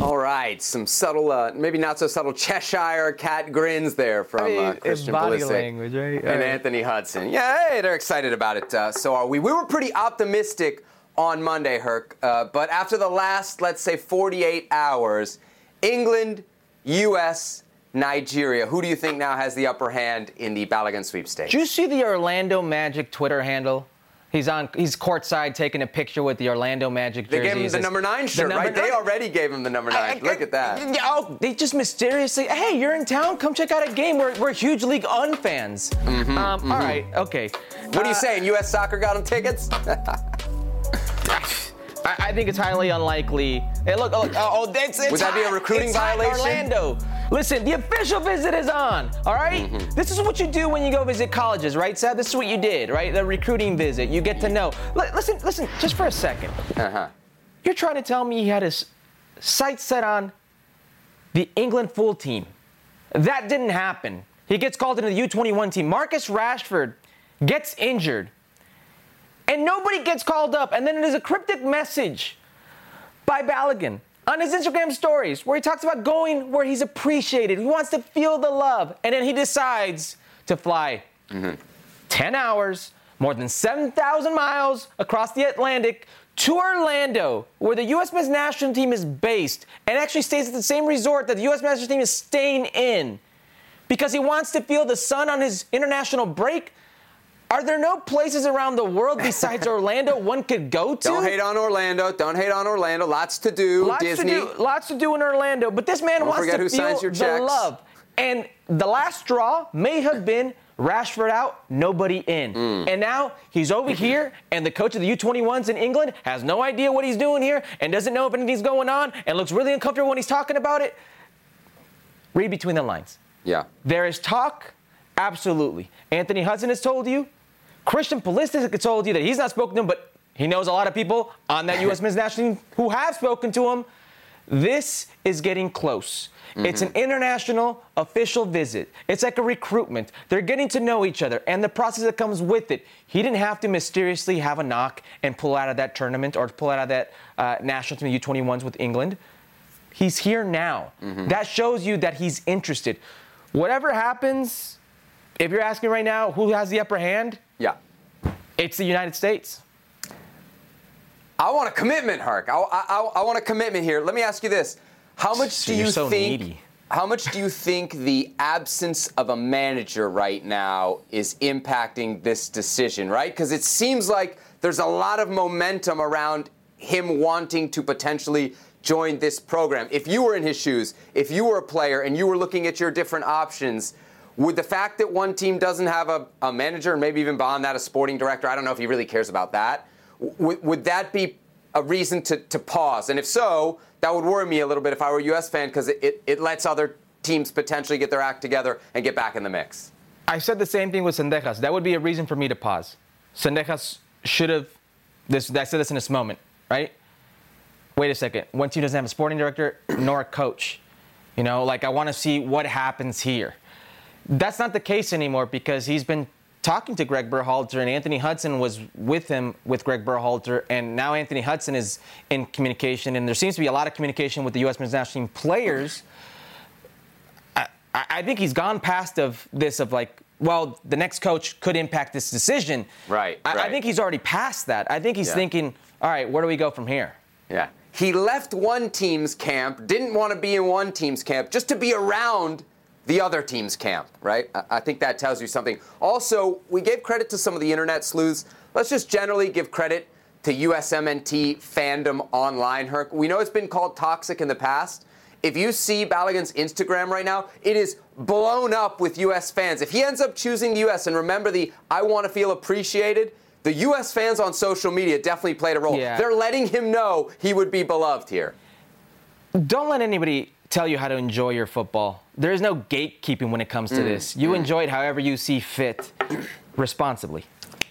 All right, some subtle, uh, maybe not so subtle Cheshire cat grins there from I mean, uh, Christian body Pulisic language, right? and right. Anthony Hudson. Yeah, hey, they're excited about it. Uh, so are we. We were pretty optimistic on Monday, Herc, uh, but after the last, let's say, 48 hours, England, U.S., Nigeria. Who do you think now has the upper hand in the Balogun sweepstakes? Do you see the Orlando Magic Twitter handle? He's on. He's courtside taking a picture with the Orlando Magic They gave him the number nine shirt, number right? They already gave him the number nine. Look at that. Oh, they just mysteriously, hey, you're in town. Come check out a game. We're, we're huge Ligue 1 fans. Mm-hmm, um, All right, okay. What are you Uh, saying? U.S. Soccer got him tickets? I, I think it's highly unlikely. Hey, look, look oh, oh, that's it's Would that be a recruiting It's violation? Orlando. Listen, the official visit is on. All right? Mm-hmm. This is what you do when you go visit colleges, right, Seth? This is what you did, right? The recruiting visit. You get to know. Li- listen, listen, just for a second. Uh-huh. You're trying to tell me he had his sights set on the England full team. That didn't happen. He gets called into the U21 team. Marcus Rashford gets injured. And nobody gets called up. And then it is a cryptic message by Balogun on his Instagram stories where he talks about going where he's appreciated. He wants to feel the love. And then he decides to fly mm-hmm. 10 hours, more than 7,000 miles across the Atlantic to Orlando, where the U.S. men's national team is based, and actually stays at the same resort that the U.S. national team is staying in because he wants to feel the sun on his international break. Are there no places around the world besides Orlando one could go to? Don't hate on Orlando. Don't hate on Orlando. Lots to do. Lots Disney. to do. Lots to do in Orlando. But this man Don't wants to feel the checks. love. And the last straw may have been Rashford out, nobody in. Mm. And now he's over here, and the coach of the U21s in England has no idea what he's doing here and doesn't know if anything's going on and looks really uncomfortable when he's talking about it. Read between the lines. Yeah. There is talk, absolutely. Anthony Hudson has told you. Christian Pulisic has told you that he's not spoken to him, but he knows a lot of people on that U.S. men's national team who have spoken to him. This is getting close. It's an international official visit. It's like a recruitment. They're getting to know each other and the process that comes with it. He didn't have to mysteriously have a knock and pull out of that tournament or pull out of that uh, national team U21s with England. He's here now. That shows you that he's interested. Whatever happens, if you're asking right now who has the upper hand, Yeah. it's the United States. I want a commitment, Herc. I, I, I want a commitment here. Let me ask you this: How much do You're you so think? needy. How much do you think the absence of a manager right now is impacting this decision? Right? Because it seems like there's a lot of momentum around him wanting to potentially join this program. If you were in his shoes, if you were a player and you were looking at your different options, would the fact that one team doesn't have a, a manager and maybe even beyond that a sporting director, I don't know if he really cares about that, w- would that be a reason to, to pause? And if so, that would worry me a little bit if I were a U.S. fan because it, it, it lets other teams potentially get their act together and get back in the mix. I said the same thing with Zendejas. That would be a reason for me to pause. Zendejas should have. This I said this in this moment, right? Wait a second. One team doesn't have a sporting director nor a coach. You know, like I want to see what happens here. That's not the case anymore because he's been talking to Greg Berhalter and Anthony Hudson was with him with Greg Berhalter, and now Anthony Hudson is in communication, and there seems to be a lot of communication with the U.S. men's national team players. I, I think he's gone past of this of like, well, the next coach could impact this decision. Right. I, I think he's already past that. I think he's Yeah. thinking, all right, where do we go from here? Yeah. He left one team's camp, didn't want to be in one team's camp, just to be around the other team's camp, right? I- think that tells you something. Also, we gave credit to some of the internet sleuths. Let's just generally give credit to USMNT fandom online, Herc. We know it's been called toxic in the past. If you see Balogun's Instagram right now, it is blown up with US fans. If he ends up choosing the US, and remember the I want to feel appreciated, the US fans on social media definitely played a role. Yeah. They're letting him know he would be beloved here. Don't let anybody tell you how to enjoy your football. There is no gatekeeping when it comes to Mm, this. You mm. enjoy it however you see fit, responsibly.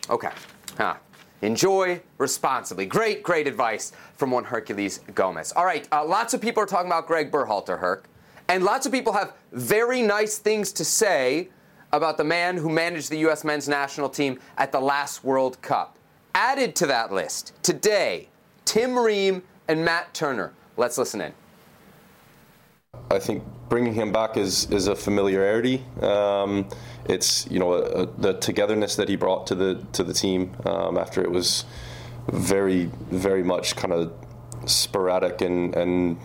Okay. Huh. Enjoy responsibly. Great, great advice from one Herculez Gomez. All right, uh, lots of people are talking about Greg Berhalter, Herc, and lots of people have very nice things to say about the man who managed the U.S. men's national team at the last World Cup. Added to that list today, Tim Ream and Matt Turner. Let's listen in. I think bringing him back is is a familiarity. Um, it's you know a, a, the togetherness that he brought to the to the team um, after it was very very much kind of sporadic and and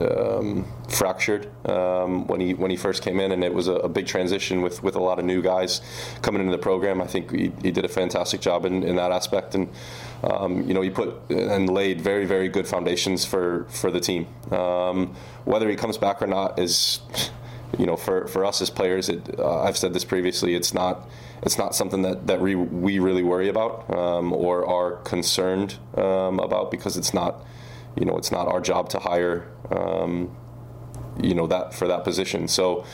um, fractured um, when he when he first came in, and it was a, a, big transition with, with a lot of new guys coming into the program. I think he, he did a fantastic job in, in that aspect, and um, you know he put and laid very very good foundations for for the team. Um, whether he comes back or not is. You know, for, for us as players, it, uh, I've said this previously. It's not it's not something that, that we, we really worry about um, or are concerned um, about because it's not, you know, it's not our job to hire um, you know that for that position. So,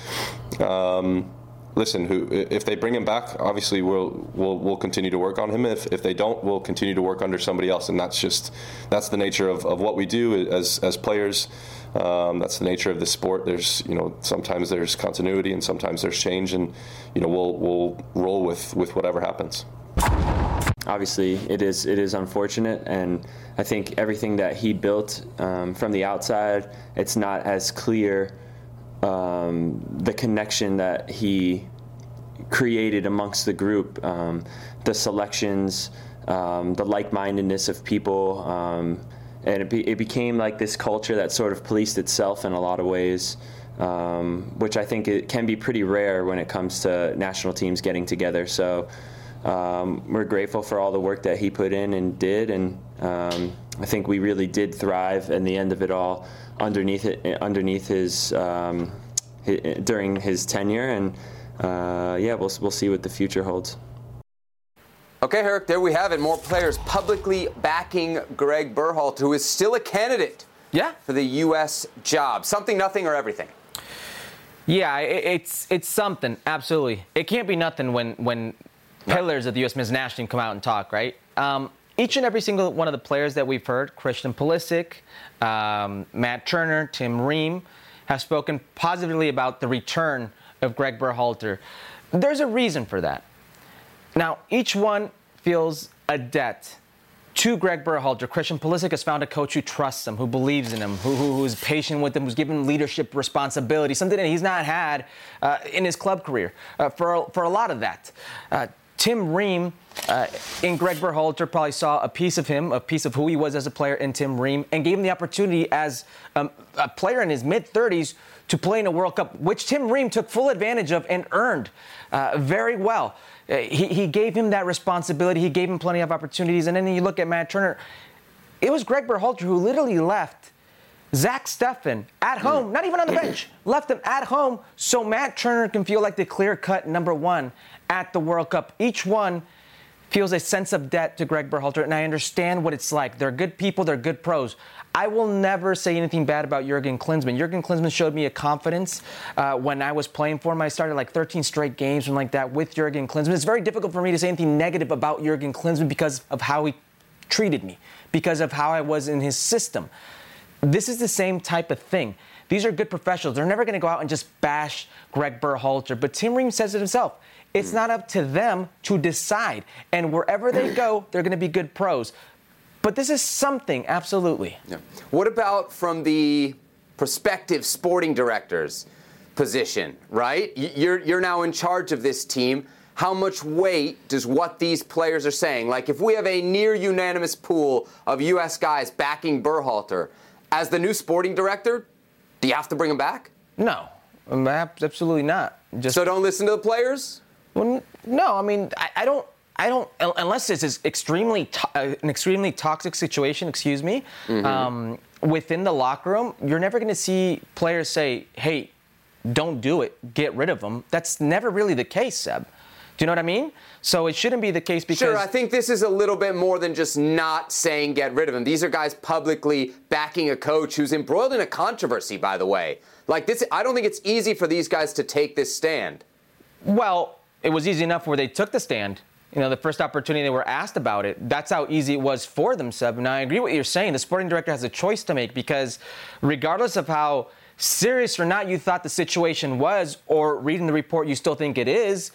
um, listen, who if they bring him back, obviously we'll we'll we'll continue to work on him. If if they don't, we'll continue to work under somebody else, and that's just that's the nature of, of what we do as as players. Um, that's the nature of the sport. There's you know sometimes there's continuity and sometimes there's change, and you know we'll we'll roll with with whatever happens obviously it is it is unfortunate and I think everything that he built um, from the outside it's not as clear um, the connection that he created amongst the group um, the selections um, the like-mindedness of people um, and it, be, it, became like this culture that sort of policed itself in a lot of ways um, which I think it can be pretty rare when it comes to national teams getting together. So um, we're grateful for all the work that he put in and did, and I think we really did thrive in the end of it all underneath it, underneath his, um, his during his tenure, and uh, yeah, we'll we'll see what the future holds. Okay, Herc, there we have it. More players publicly backing Greg Berhalter, who is still a candidate yeah. for the U.S. job. Something, nothing, or everything. Yeah, it's it's something. Absolutely, it can't be nothing when when pillars of the U.S. men's national team come out and talk, right? Um, each and every single one of the players that we've heard, Christian Pulisic, um, Matt Turner, Tim Ream, have spoken positively about the return of Greg Berhalter. There's a reason for that. Now, each one feels a debt to Greg Berhalter. Christian Pulisic has found a coach who trusts him, who believes in him, who, who, who's patient with him, who's given leadership responsibility, something that he's not had uh, in his club career uh, for, for a lot of that. Uh, Tim Ream uh, in Greg Berhalter probably saw a piece of him, a piece of who he was as a player in Tim Ream, and gave him the opportunity as um, a player in his mid 30s to play in a World Cup, which Tim Ream took full advantage of and earned uh, very well. Uh, he, he gave him that responsibility. He gave him plenty of opportunities. And then you look at Matt Turner. It was Greg Berhalter who literally left Zach Steffen at home, not even on the bench, left him at home so Matt Turner can feel like the clear cut number one at the World Cup. Each one feels a sense of debt to Greg Berhalter, and I understand what it's like. They're good people, they're good pros. I will never say anything bad about Jurgen Klinsmann. Jurgen Klinsmann showed me a confidence uh, when I was playing for him. I started like 13 straight games and like that with Jurgen Klinsmann. It's very difficult for me to say anything negative about Jurgen Klinsmann because of how he treated me, because of how I was in his system. This is the same type of thing. These are good professionals. They're never going to go out and just bash Greg Berhalter. But Tim Ream says it himself. It's not up to them to decide. And wherever they go, they're going to be good pros. But this is something, absolutely. Yeah. What about from the prospective sporting director's position, right? You're, you're now in charge of this team. How much weight does what these players are saying? Like, if we have a near unanimous pool of U.S. guys backing Berhalter, as the new sporting director, do you have to bring him back? No, mm, absolutely not. Just so don't listen to the players. Well, no, I mean, I, I don't. I don't unless it's an extremely to, uh, an extremely toxic situation. Excuse me. Mm-hmm. Um, within the locker room, you're never going to see players say, "Hey, don't do it. Get rid of them." That's never really the case, Seb. Do you know what I mean? So it shouldn't be the case because. Sure, I think this is a little bit more than just not saying get rid of him. These are guys publicly backing a coach who's embroiled in a controversy, by the way. Like this, I don't think it's easy for these guys to take this stand. Well, it was easy enough where they took the stand. You know, the first opportunity they were asked about it, that's how easy it was for them, Seb. And I agree with what you're saying. The sporting director has a choice to make because regardless of how serious or not you thought the situation was, or reading the report you still think it is,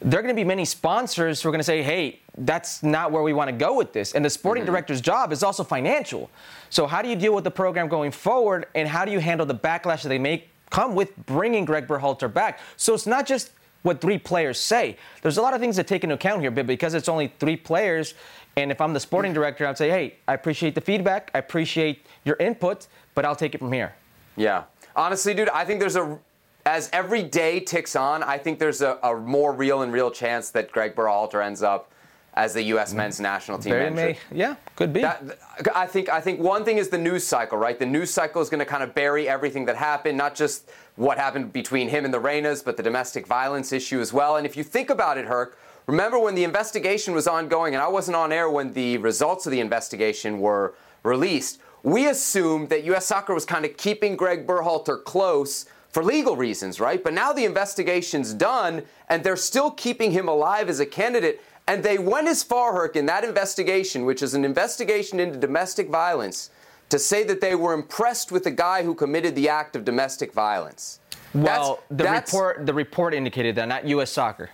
there are going to be many sponsors who are going to say, hey, that's not where we want to go with this. And the sporting mm-hmm. director's job is also financial. So, how do you deal with the program going forward, and how do you handle the backlash that they may come with bringing Greg Berhalter back? So, it's not just what three players say. There's a lot of things to take into account here, but because it's only three players, and if I'm the sporting director, I'd say, hey, I appreciate the feedback, I appreciate your input, but I'll take it from here. Yeah. honestly, dude, I think there's a as every day ticks on, I think there's a, a more real and real chance that Greg Berhalter ends up as the U.S. Mm-hmm. men's national team Very manager. may, yeah, could be. That, I think I think one thing is the news cycle, right? The news cycle is going to kind of bury everything that happened, not just what happened between him and the Reynas, but the domestic violence issue as well. And if you think about it, Herc, remember when the investigation was ongoing, and I wasn't on air when the results of the investigation were released. We assumed that U.S. Soccer was kind of keeping Greg Berhalter close for legal reasons, right? But now the investigation's done, and they're still keeping him alive as a candidate. And they went as far, Herc, in that investigation, which is an investigation into domestic violence, to say that they were impressed with the guy who committed the act of domestic violence. Well, That's- the that's- report the report indicated that, not U.S. Soccer.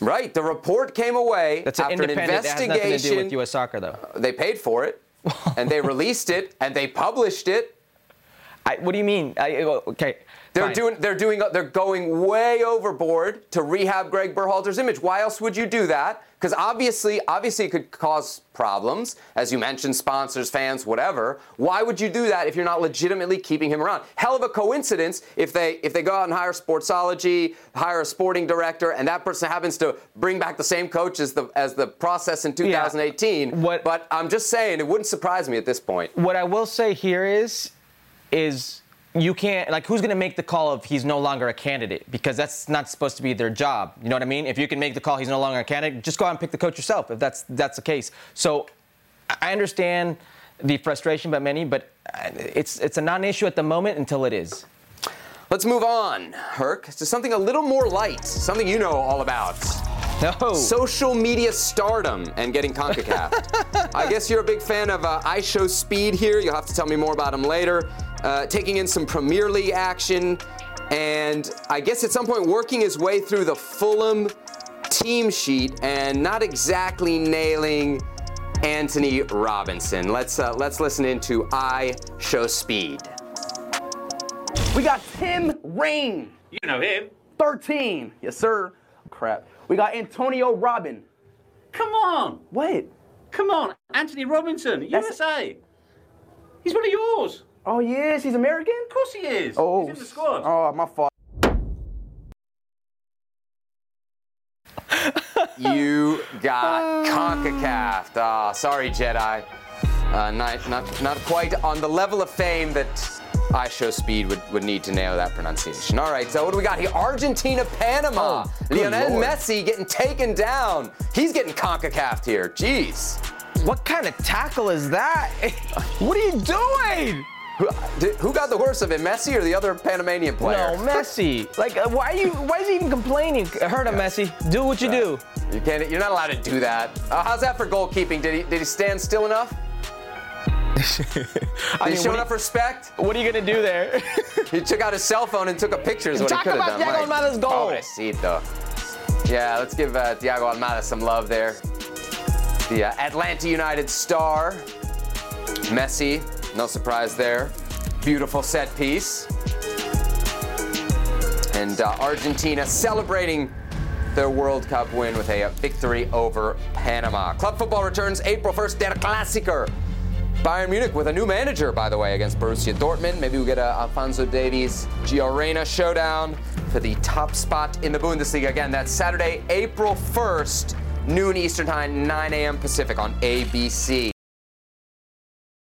Right. The report came away That's an after an independent. That has nothing to do investigation. with U.S. Soccer, though. Uh, they paid for it, and they released it, and they published it. I, what do you mean? I, okay. They're fine. doing. They're doing. They're going way overboard to rehab Greg Berhalter's image. Why else would you do that? Because obviously, obviously, it could cause problems, as you mentioned, sponsors, fans, whatever. Why would you do that if you're not legitimately keeping him around? Hell of a coincidence if they if they go out and hire Sportsology, hire a sporting director, and that person happens to bring back the same coach as the as the process in 2018. What- but I'm just saying, it wouldn't surprise me at this point. What I will say here is, is you can't like who's going to make the call if he's no longer a candidate because that's not supposed to be their job. You know what I mean? If you can make the call, he's no longer a candidate. Just go out and pick the coach yourself if that's that's the case. So I understand the frustration by many, but uh, it's it's a non-issue at the moment until it is. Let's move on, Herc, to something a little more light, something you know all about. No. Social media stardom and getting CONCACAF. I guess you're a big fan of uh, IShowSpeed here. You'll have to tell me more about him later. Uh, taking in some Premier League action, and I guess at some point working his way through the Fulham team sheet and not exactly nailing Antonee Robinson. Let's uh, let's listen into I Show Speed. We got Tim Rain. You know him. 13. Yes, sir. Crap. We got Antonio Robin. Come on. What? Come on. Antonee Robinson, That's- USA. He's one of yours. Oh, he is? He's American? Of course he is. Oh, He's in the squad. Oh, my fault. you got CONCACAF. Ah, sorry, Jedi. Uh, not, not, not quite on the level of fame that IShowSpeed would, would need to nail that pronunciation. All right, so what do we got here? Argentina, Panama. Oh, Lionel Lord. Messi getting taken down. He's getting CONCACAF here. Jeez. What kind of tackle is that? what are you doing? Who, did- who got the worst of it, Messi or the other Panamanian player? No, Messi. Like, uh, why are you? Why is he even complaining? I heard him, Messi. Do what you do. You can't. You're not allowed to do that. Uh, how's that for goalkeeping? Did he did he stand still enough? Did I he mean, show what, enough respect? what are you gonna do there? He took out his cell phone and took a picture. Is what Talk he could have about done. Thiago right. Almada's goal. Pobrecito. Yeah, let's give uh, Thiago Almada some love there. The uh, Atlanta United star, Messi. No surprise there. Beautiful set piece. And uh, Argentina celebrating their World Cup win with a, uh, victory over Panama. Club football returns April 1st. Der Klassiker. Bayern Munich with a new manager, by the way, against Borussia Dortmund. Maybe we'll get a Alphonso Davies, Gio Reyna showdown for the top spot in the Bundesliga. Again, that's Saturday, April 1st, noon Eastern Time, 9 a.m. Pacific on ABC.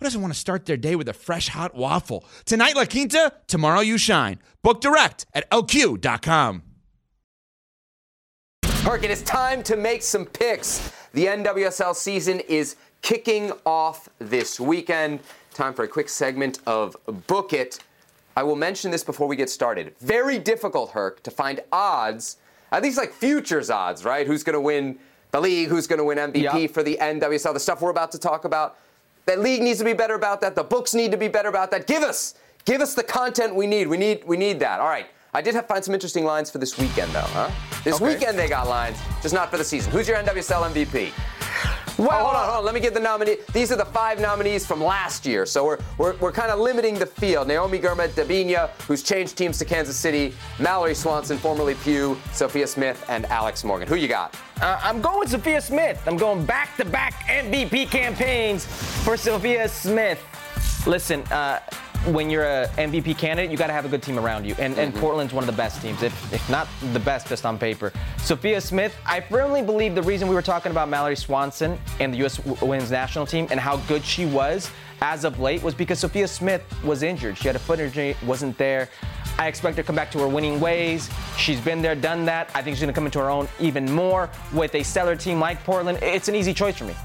who doesn't want to start their day with a fresh hot waffle? Tonight, La Quinta, tomorrow, you shine. Book direct at lq.com. Herc, it is time to make some picks. The NWSL season is kicking off this weekend. Time for a quick segment of Book It. I will mention this before we get started. Very difficult, Herc, to find odds, at least like futures odds, right? Who's going to win the league? Who's going to win MVP Yep. for the NWSL? The stuff we're about to talk about. That league needs to be better about that. The books need to be better about that. Give us, give us the content we need. We need, we need that. All right. I did have find some interesting lines for this weekend, though, huh? This Okay. weekend they got lines, just not for the season. Who's your NWSL MVP? Well, hold on, hold on. Let me get the nominee. These are the five nominees from last year, so we're we're, we're kind of limiting the field. Naomi Girma Debinha, who's changed teams to Kansas City, Mallory Swanson, formerly Pugh, Sophia Smith, and Alex Morgan. Who you got? Uh, I'm going with Sophia Smith. I'm going back to back MVP campaigns for Sophia Smith. Listen, uh, when you're a MVP candidate, you got to have a good team around you. And, and Portland's one of the best teams, if, if not the best, just on paper. Sophia Smith, I firmly believe the reason we were talking about Mallory Swanson and the U.S. women's national team and how good she was as of late was because Sophia Smith was injured. She had a foot injury, wasn't there. I expect her to come back to her winning ways. She's been there, done that. I think she's going to come into her own even more with a stellar team like Portland. It's an easy choice for me.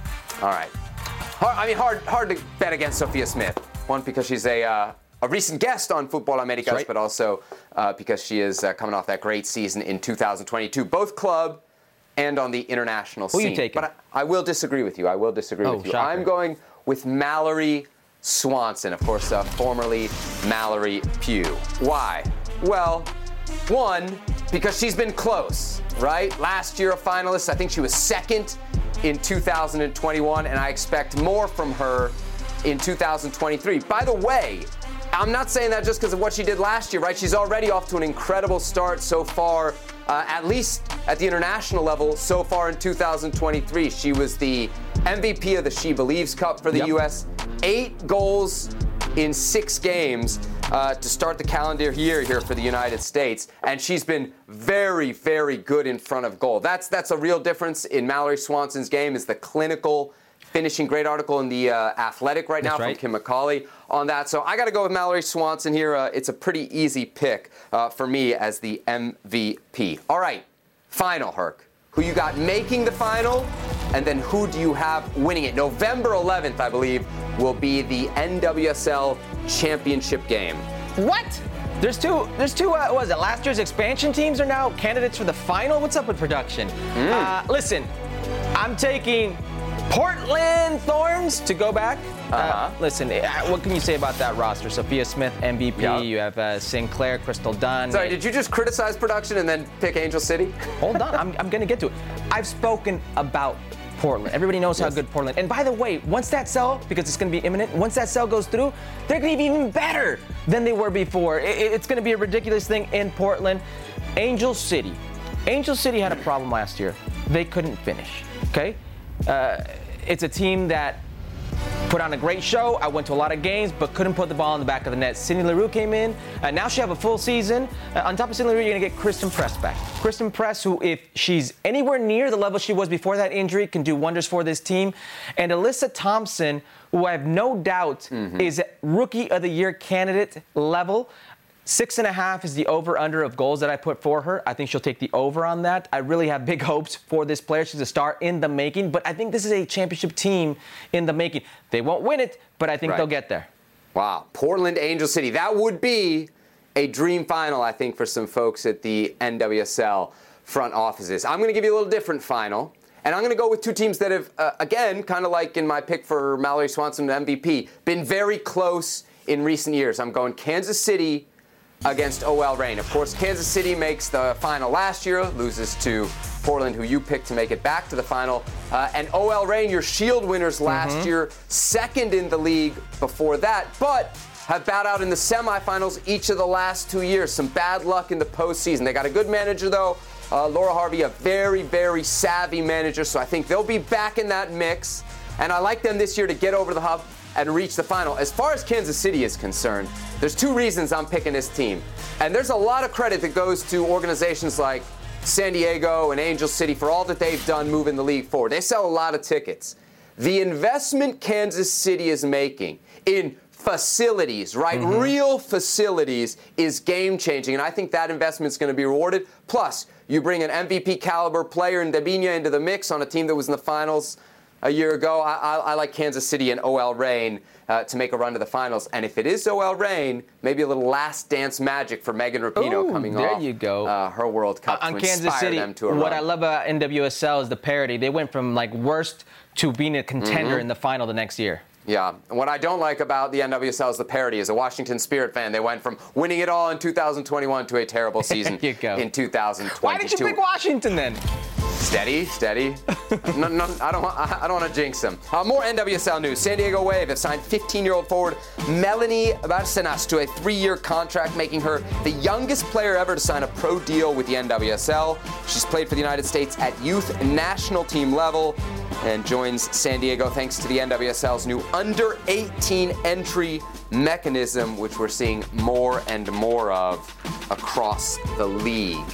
All right. Hard, I mean, hard hard to bet against Sophia Smith. One because she's a uh, a recent guest on Futbol Americas, right. but also uh, because she is uh, coming off that great season in 2022, both club and on the international Who you scene. taking? But I, I will disagree with you. I will disagree Oh, with you. shocker. I'm going with Mallory Swanson, of course, uh, formerly Mallory Pugh. Why? Well, one, because she's been close, right? Last year a finalist, I think she was second in 2021, and I expect more from her in 2023. By the way, I'm not saying that just because of what she did last year, right? She's already off to an incredible start so far, uh, at least at the international level, so far in 2023. She was the MVP of the She Believes Cup for the Yep. U.S., eight goals in six games uh, to start the calendar year here for the United States, and she's been very, very good in front of goal. That's that's a real difference in Mallory Swanson's game. Is the clinical finishing. Great article in the uh, Athletic right now right. from Kim McCauley on that. So I got to go with Mallory Swanson here. Uh, it's a pretty easy pick uh, for me as the MVP. All right, final Herc. Who you got making the final, and then who do you have winning it? November 11th, I believe, will be the NWSL Championship game. What? There's two. There's two. Uh, what was it? Last year's expansion teams are now candidates for the final. What's up with production? Uh, listen, I'm taking Portland Thorns to go back. Uh, listen, uh, what can you say about that roster? Sophia Smith, MVP. Yeah. You have uh, Sinclair, Crystal Dunn. Sorry, did you just criticize production and then pick Angel City? Hold on, I'm, I'm gonna get to it. I've spoken about Portland. Everybody knows how good Portland. And by the way, once that sell, because it's gonna be imminent, once that sell goes through, they're gonna be even better than they were before. It's gonna be a ridiculous thing in Portland. Angel City. Angel City had a problem last year. They couldn't finish. Okay, uh, it's a team that put on a great show. I went to a lot of games, but couldn't put the ball in the back of the net. Cindy LaRue came in. Uh, now she have a full season. Uh, on top of Cindy LaRue, you're going to get Christen Press back. Christen Press, who, if she's anywhere near the level she was before that injury, can do wonders for this team. And Alyssa Thompson, who I have no doubt is at Rookie of the Year candidate level. Six and a half is the over under of goals that I put for her. I think she'll take the over on that. I really have big hopes for this player. She's a star in the making, but I think this is a championship team in the making. They won't win it, but I think Right. they'll get there. Wow, Portland Angel City. That would be a dream final, I think, for some folks at the NWSL front offices. I'm going to give you a little different final. And I'm going to go with two teams that have, uh, again, kind of like in my pick for Mallory Swanson MVP, been very close in recent years. I'm going Kansas City against OL Reign. Of course, Kansas City makes the final last year, loses to Portland, who you picked to make it back to the final. Uh, and OL Reign, your Shield winners last year, second in the league before that, but have bowed out in the semifinals each of the last two years. Some bad luck in the postseason. They got a good manager, though. Uh, Laura Harvey, a very, very savvy manager, so I think they'll be back in that mix. And I like them this year to get over the hump and reach the final. As far as Kansas City is concerned, there's two reasons I'm picking this team. And there's a lot of credit that goes to organizations like San Diego and Angel City for all that they've done moving the league forward. They sell a lot of tickets. The investment Kansas City is making in facilities, right? Mm-hmm. Real facilities is game changing. And I think that investment is going to be rewarded. Plus, you bring an MVP caliber player in Debinha into the mix on a team that was in the finals a year ago. I, I, I like Kansas City and OL Reign uh, to make a run to the finals. And if it is OL Reign, maybe a little last dance magic for Megan Rapinoe Ooh, coming there off you go. Uh, her World Cup on to Kansas City, them to a what I love about NWSL is the parity. They went from like worst to being a contender Mhm. in the final the next year. Yeah. And what I don't like about the NWSL is the parity. As a Washington Spirit fan, they went from winning it all in 2021 to a terrible season in 2022. Why did you pick Washington then? Steady, steady. no, no, I don't want. I don't want to jinx them. Uh, more NWSL news. San Diego Wave have signed 15-year-old forward Melanie Barcenas to a three-year contract, making her the youngest player ever to sign a pro deal with the NWSL. She's played for the United States at youth national team level and joins San Diego thanks to the NWSL's new under 18 entry mechanism, which we're seeing more and more of across the league.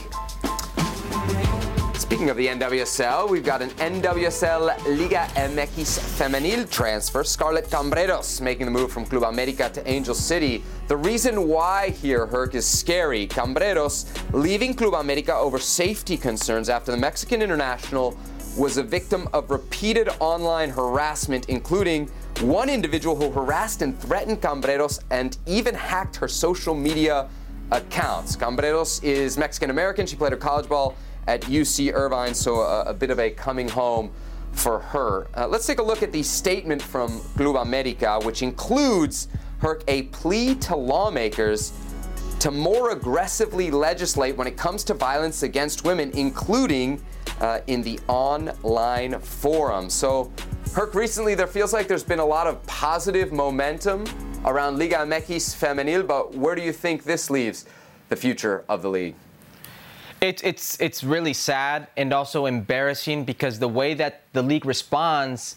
Speaking of the NWSL, we've got an NWSL Liga MX Femenil transfer, Scarlett Camberos, making the move from Club America to Angel City. The reason why here, Herc, is scary. Camberos leaving Club America over safety concerns after the Mexican international was a victim of repeated online harassment, including one individual who harassed and threatened Camberos and even hacked her social media accounts. Camberos is Mexican American. She played her college ball at UC Irvine, so a, a bit of a coming home for her. Uh, let's take a look at the statement from Club America, which includes her a plea to lawmakers to more aggressively legislate when it comes to violence against women, including uh, in the online forum. So, Herc, recently there feels like there's been a lot of positive momentum around Liga MX Femenil, but where do you think this leaves the future of the league? It's it's it's really sad and also embarrassing because the way that the league responds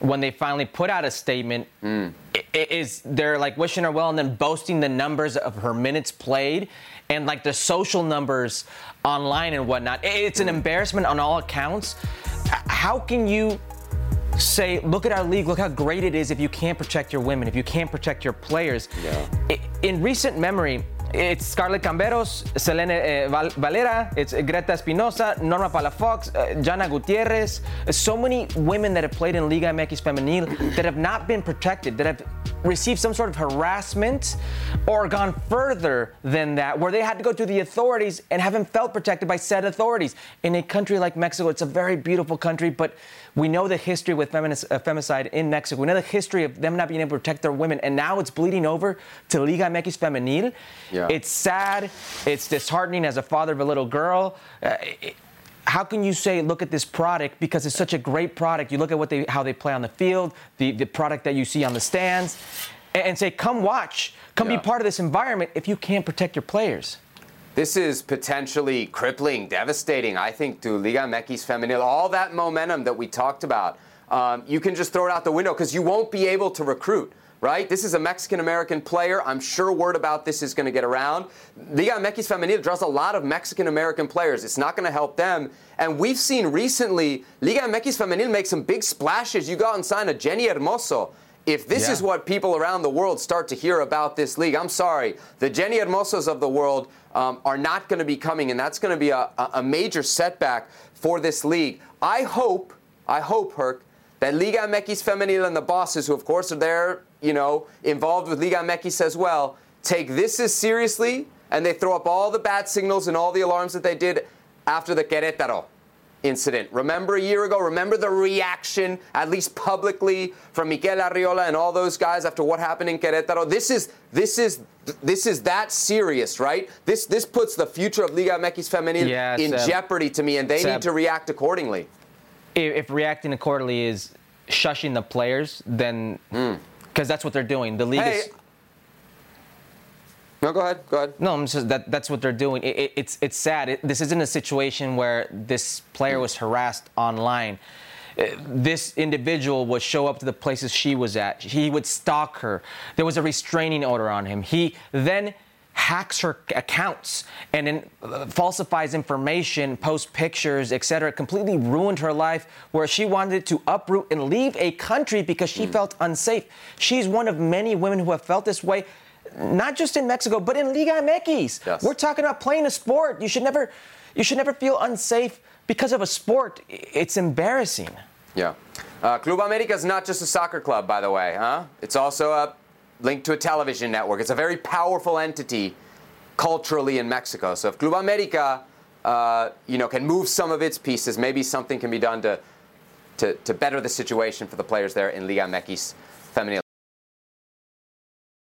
when they finally put out a statement mm. i- is they're like wishing her well and then boasting the numbers of her minutes played and like the social numbers online and whatnot. It's an embarrassment on all accounts. How can you say, look at our league, look how great it is if you can't protect your women, if you can't protect your players? I- In recent memory, it's Scarlett Camberos, Selene uh, Val- Valera, it's Greta Espinoza, Norma Palafox, uh, Jana Gutierrez. So many women that have played in Liga MX Femenil that have not been protected, that have received some sort of harassment or gone further than that, where they had to go to the authorities and haven't felt protected by said authorities. In a country like Mexico, it's a very beautiful country, but we know the history with uh, femicide in Mexico. We know the history of them not being able to protect their women, and now it's bleeding over to Liga MX Femenil. Yeah. It's sad. It's disheartening as a father of a little girl. Uh, it- how can you say look at this product because it's such a great product? You look at what they how they play on the field, the, the product that you see on the stands, and, and say, come watch, come be part of this environment if you can't protect your players. This is potentially crippling, devastating, I think, to Liga MX Femenil. All that momentum that we talked about, um, you can just throw it out the window because you won't be able to recruit, right? This is a Mexican American player. I'm sure word about this is going to get around. Liga MX Femenil draws a lot of Mexican American players. It's not going to help them. And we've seen recently Liga MX Femenil make some big splashes. You go out and sign a Jenni Hermoso. If this Yeah. is what people around the world start to hear about this league, I'm sorry. The Jenni Hermosos of the world um, are not going to be coming, and that's going to be a, a major setback for this league. I hope, I hope, Herc, that Liga MX Femenil and the bosses, who of course are there, you know, involved with Liga MX as well, take this as seriously, and they throw up all the bad signals and all the alarms that they did after the Querétaro incident. Remember a year ago? Remember the reaction, at least publicly, from Mikel Arriola and all those guys after what happened in Querétaro? This is this is this is that serious, right? This this puts the future of Liga MX Femenil Yeah, in Seb. jeopardy to me, and they Seb. need to react accordingly. if, if reacting accordingly is shushing the players, then hmm. because that's what they're doing. The league Hey, is. No, go ahead. Go ahead. No, I'm just that that's what they're doing. It, it, it's it's sad. It, this isn't a situation where this player was harassed online. Uh, This individual would show up to the places she was at. He would stalk her. There was a restraining order on him. He then hacks her accounts and then uh, falsifies information, posts pictures, etc. Completely ruined her life where she wanted to uproot and leave a country because she felt unsafe. She's one of many women who have felt this way. Not just in Mexico, but in Liga MX. We're talking about playing a sport. You should never, you should never feel unsafe because of a sport. It's embarrassing. Yeah. Uh, Club America is not just a soccer club, by the way, huh? It's also a linked to a television network. It's a very powerful entity culturally in Mexico. So if Club America, uh, you know, can move some of its pieces, maybe something can be done to to, to better the situation for the players there in Liga MX Femenil.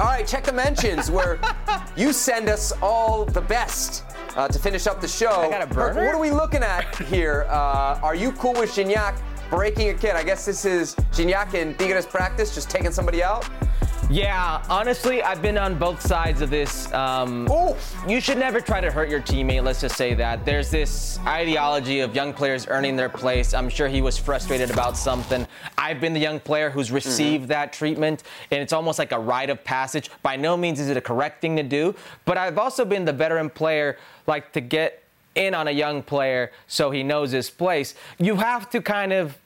All right, check the mentions where you send us all the best uh, to finish up the show. I got a burner? What are we looking at here? Uh, are you cool with Gignac breaking a kid? I guess this is Gignac in Tigres practice, just taking somebody out. Yeah, honestly, I've been on both sides of this. Um, you should never try to hurt your teammate. Let's just say that. There's this ideology of young players earning their place. I'm sure he was frustrated about something. I've been the young player who's received that treatment, and it's almost like a rite of passage. By no means is it a correct thing to do, but I've also been the veteran player, like to get in on a young player so he knows his place. You have to kind of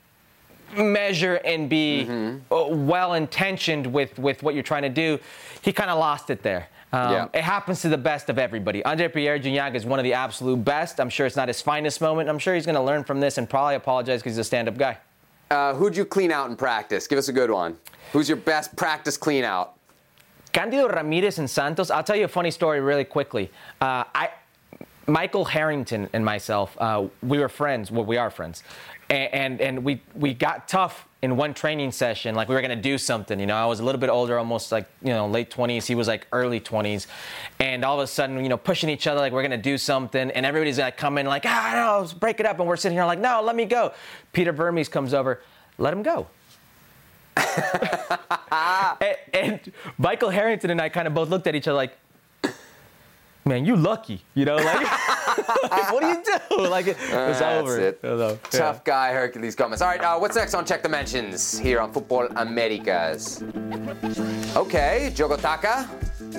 measure and be uh, well intentioned with, with what you're trying to do. He kind of lost it there. Um, Yeah. It happens to the best of everybody. Andre Pierre Gignac is one of the absolute best. I'm sure it's not his finest moment. I'm sure he's going to learn from this and probably apologize because he's a stand up guy. Uh, who'd you clean out in practice? Give us a good one. Who's your best practice clean out? Candido Ramirez and Santos. I'll tell you a funny story really quickly. Uh, I, Michael Harrington and myself, uh, we were friends. Well, we are friends, and, and we we got tough in one training session. Like we were gonna do something. You know, I was a little bit older, almost like you know late 20s. He was like early 20s, and all of a sudden, you know, pushing each other like we're gonna do something, and everybody's gonna come in like ah no, let's break it up, and we're sitting here like no, let me go. Peter Vermes comes over, let him go. and, and Michael Harrington and I kind of both looked at each other like, man, you lucky, you know, like, like, what do you do? Like it, was That's over. it. It was over. Yeah. Tough guy, Herculez Gomez. All right, uh, what's next on Check the Mentions here on Futbol Americas? Okay, Jogotaka,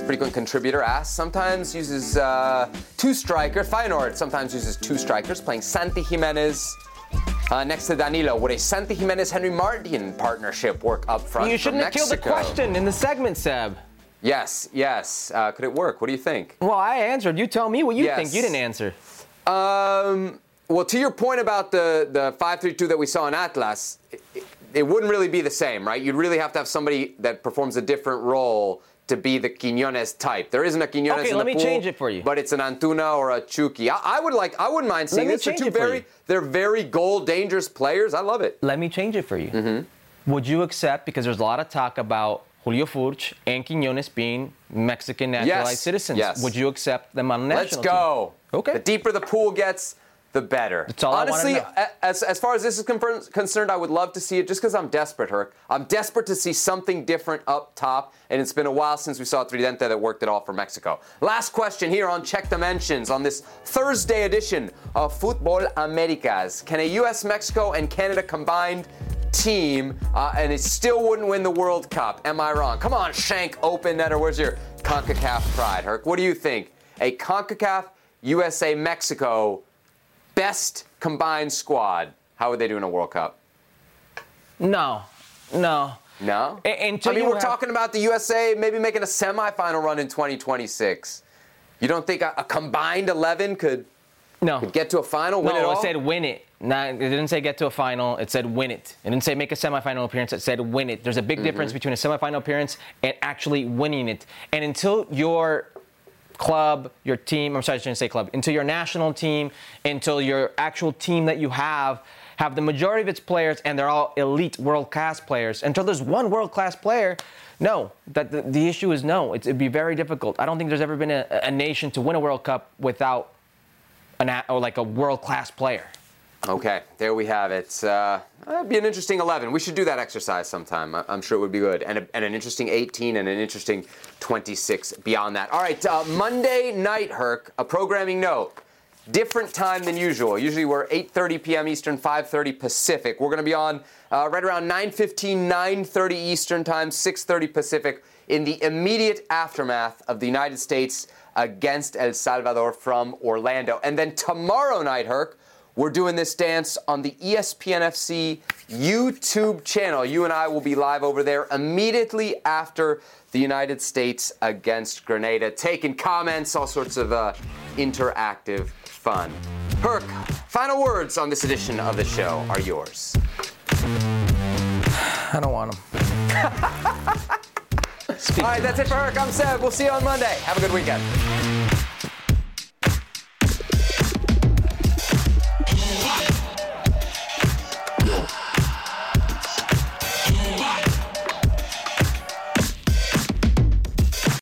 frequent contributor, asks, sometimes uses uh, two strikers. Feyenoord sometimes uses two strikers, playing Santi Jimenez uh, next to Danilo. Would a Santi Jimenez Henry Martin partnership work up front? You shouldn't have killed the question in the segment, Seb. Yes, yes. Uh, could it work? What do you think? Well, I answered. You tell me what you Yes. think. You didn't answer. Um, well, to your point about the the five three two that we saw in Atlas, it, it wouldn't really be the same, right? You'd really have to have somebody that performs a different role to be the Quinones type. There isn't a Quinones Okay, in let the me pool, change it for you. But it's an Antuna or a Chucky. I, I would like. I wouldn't mind seeing this. They're change two it for very. you. They're very goal dangerous players. I love it. Let me change it for you. Mm-hmm. Would you accept, because there's a lot of talk about Julio Furch and Quinones being Mexican naturalized Yes, citizens. yes. Would you accept them on a Let's go. team? Okay. The deeper the pool gets, the better. That's all I wanna Honestly, as, as far as this is concerned, I would love to see it just because I'm desperate, Herc. I'm desperate to see something different up top, and it's been a while since we saw Tridente that worked it all for Mexico. Last question here on Check the Mentions on this Thursday edition of Futbol Americas. Can a U.S., Mexico, and Canada combined team, uh, and it still wouldn't win the World Cup? Am I wrong? Come on, Shank, open netter. Where's your CONCACAF pride, Herc? What do you think? A CONCACAF, USA, Mexico best combined squad. How would they do in a World Cup? No, no. No. Until I mean, we're have- talking about the USA maybe making a semifinal run in 2026. You don't think a, a combined 11 could no could get to a final, win no, it all? it said win it. Not, it didn't say get to a final. It said win it. It didn't say make a semifinal appearance. It said win it. There's a big difference Mhm. between a semifinal appearance and actually winning it. And until your club, your team, I'm sorry, I shouldn't say club, until your national team, until your actual team that you have, have the majority of its players and they're all elite world class players, until there's one world class player, no, that the, the issue is no. It's, it'd be very difficult. I don't think there's ever been a, a nation to win a World Cup without an or like a world class player. Okay, there we have it. Uh, that'd be an interesting 11. We should do that exercise sometime. I'm sure it would be good. And, a, and an interesting 18 and an interesting 26 beyond that. All right, uh, Monday night, Herc, a programming note. Different time than usual. Usually we're 8.30 p.m. Eastern, 5.30 Pacific. We're going to be on uh, right around 9.15, 9.30 Eastern time, 6.30 Pacific in the immediate aftermath of the United States against El Salvador from Orlando. And then tomorrow night, Herc, we're doing this dance on the E ESPN FC YouTube channel. You and I will be live over there immediately after the United States against Grenada, taking comments, all sorts of uh, interactive fun. Herc, final words on this edition of the show are yours. I don't want them. All right, that's it for Herc. I'm Seb. We'll see you on Monday. Have a good weekend.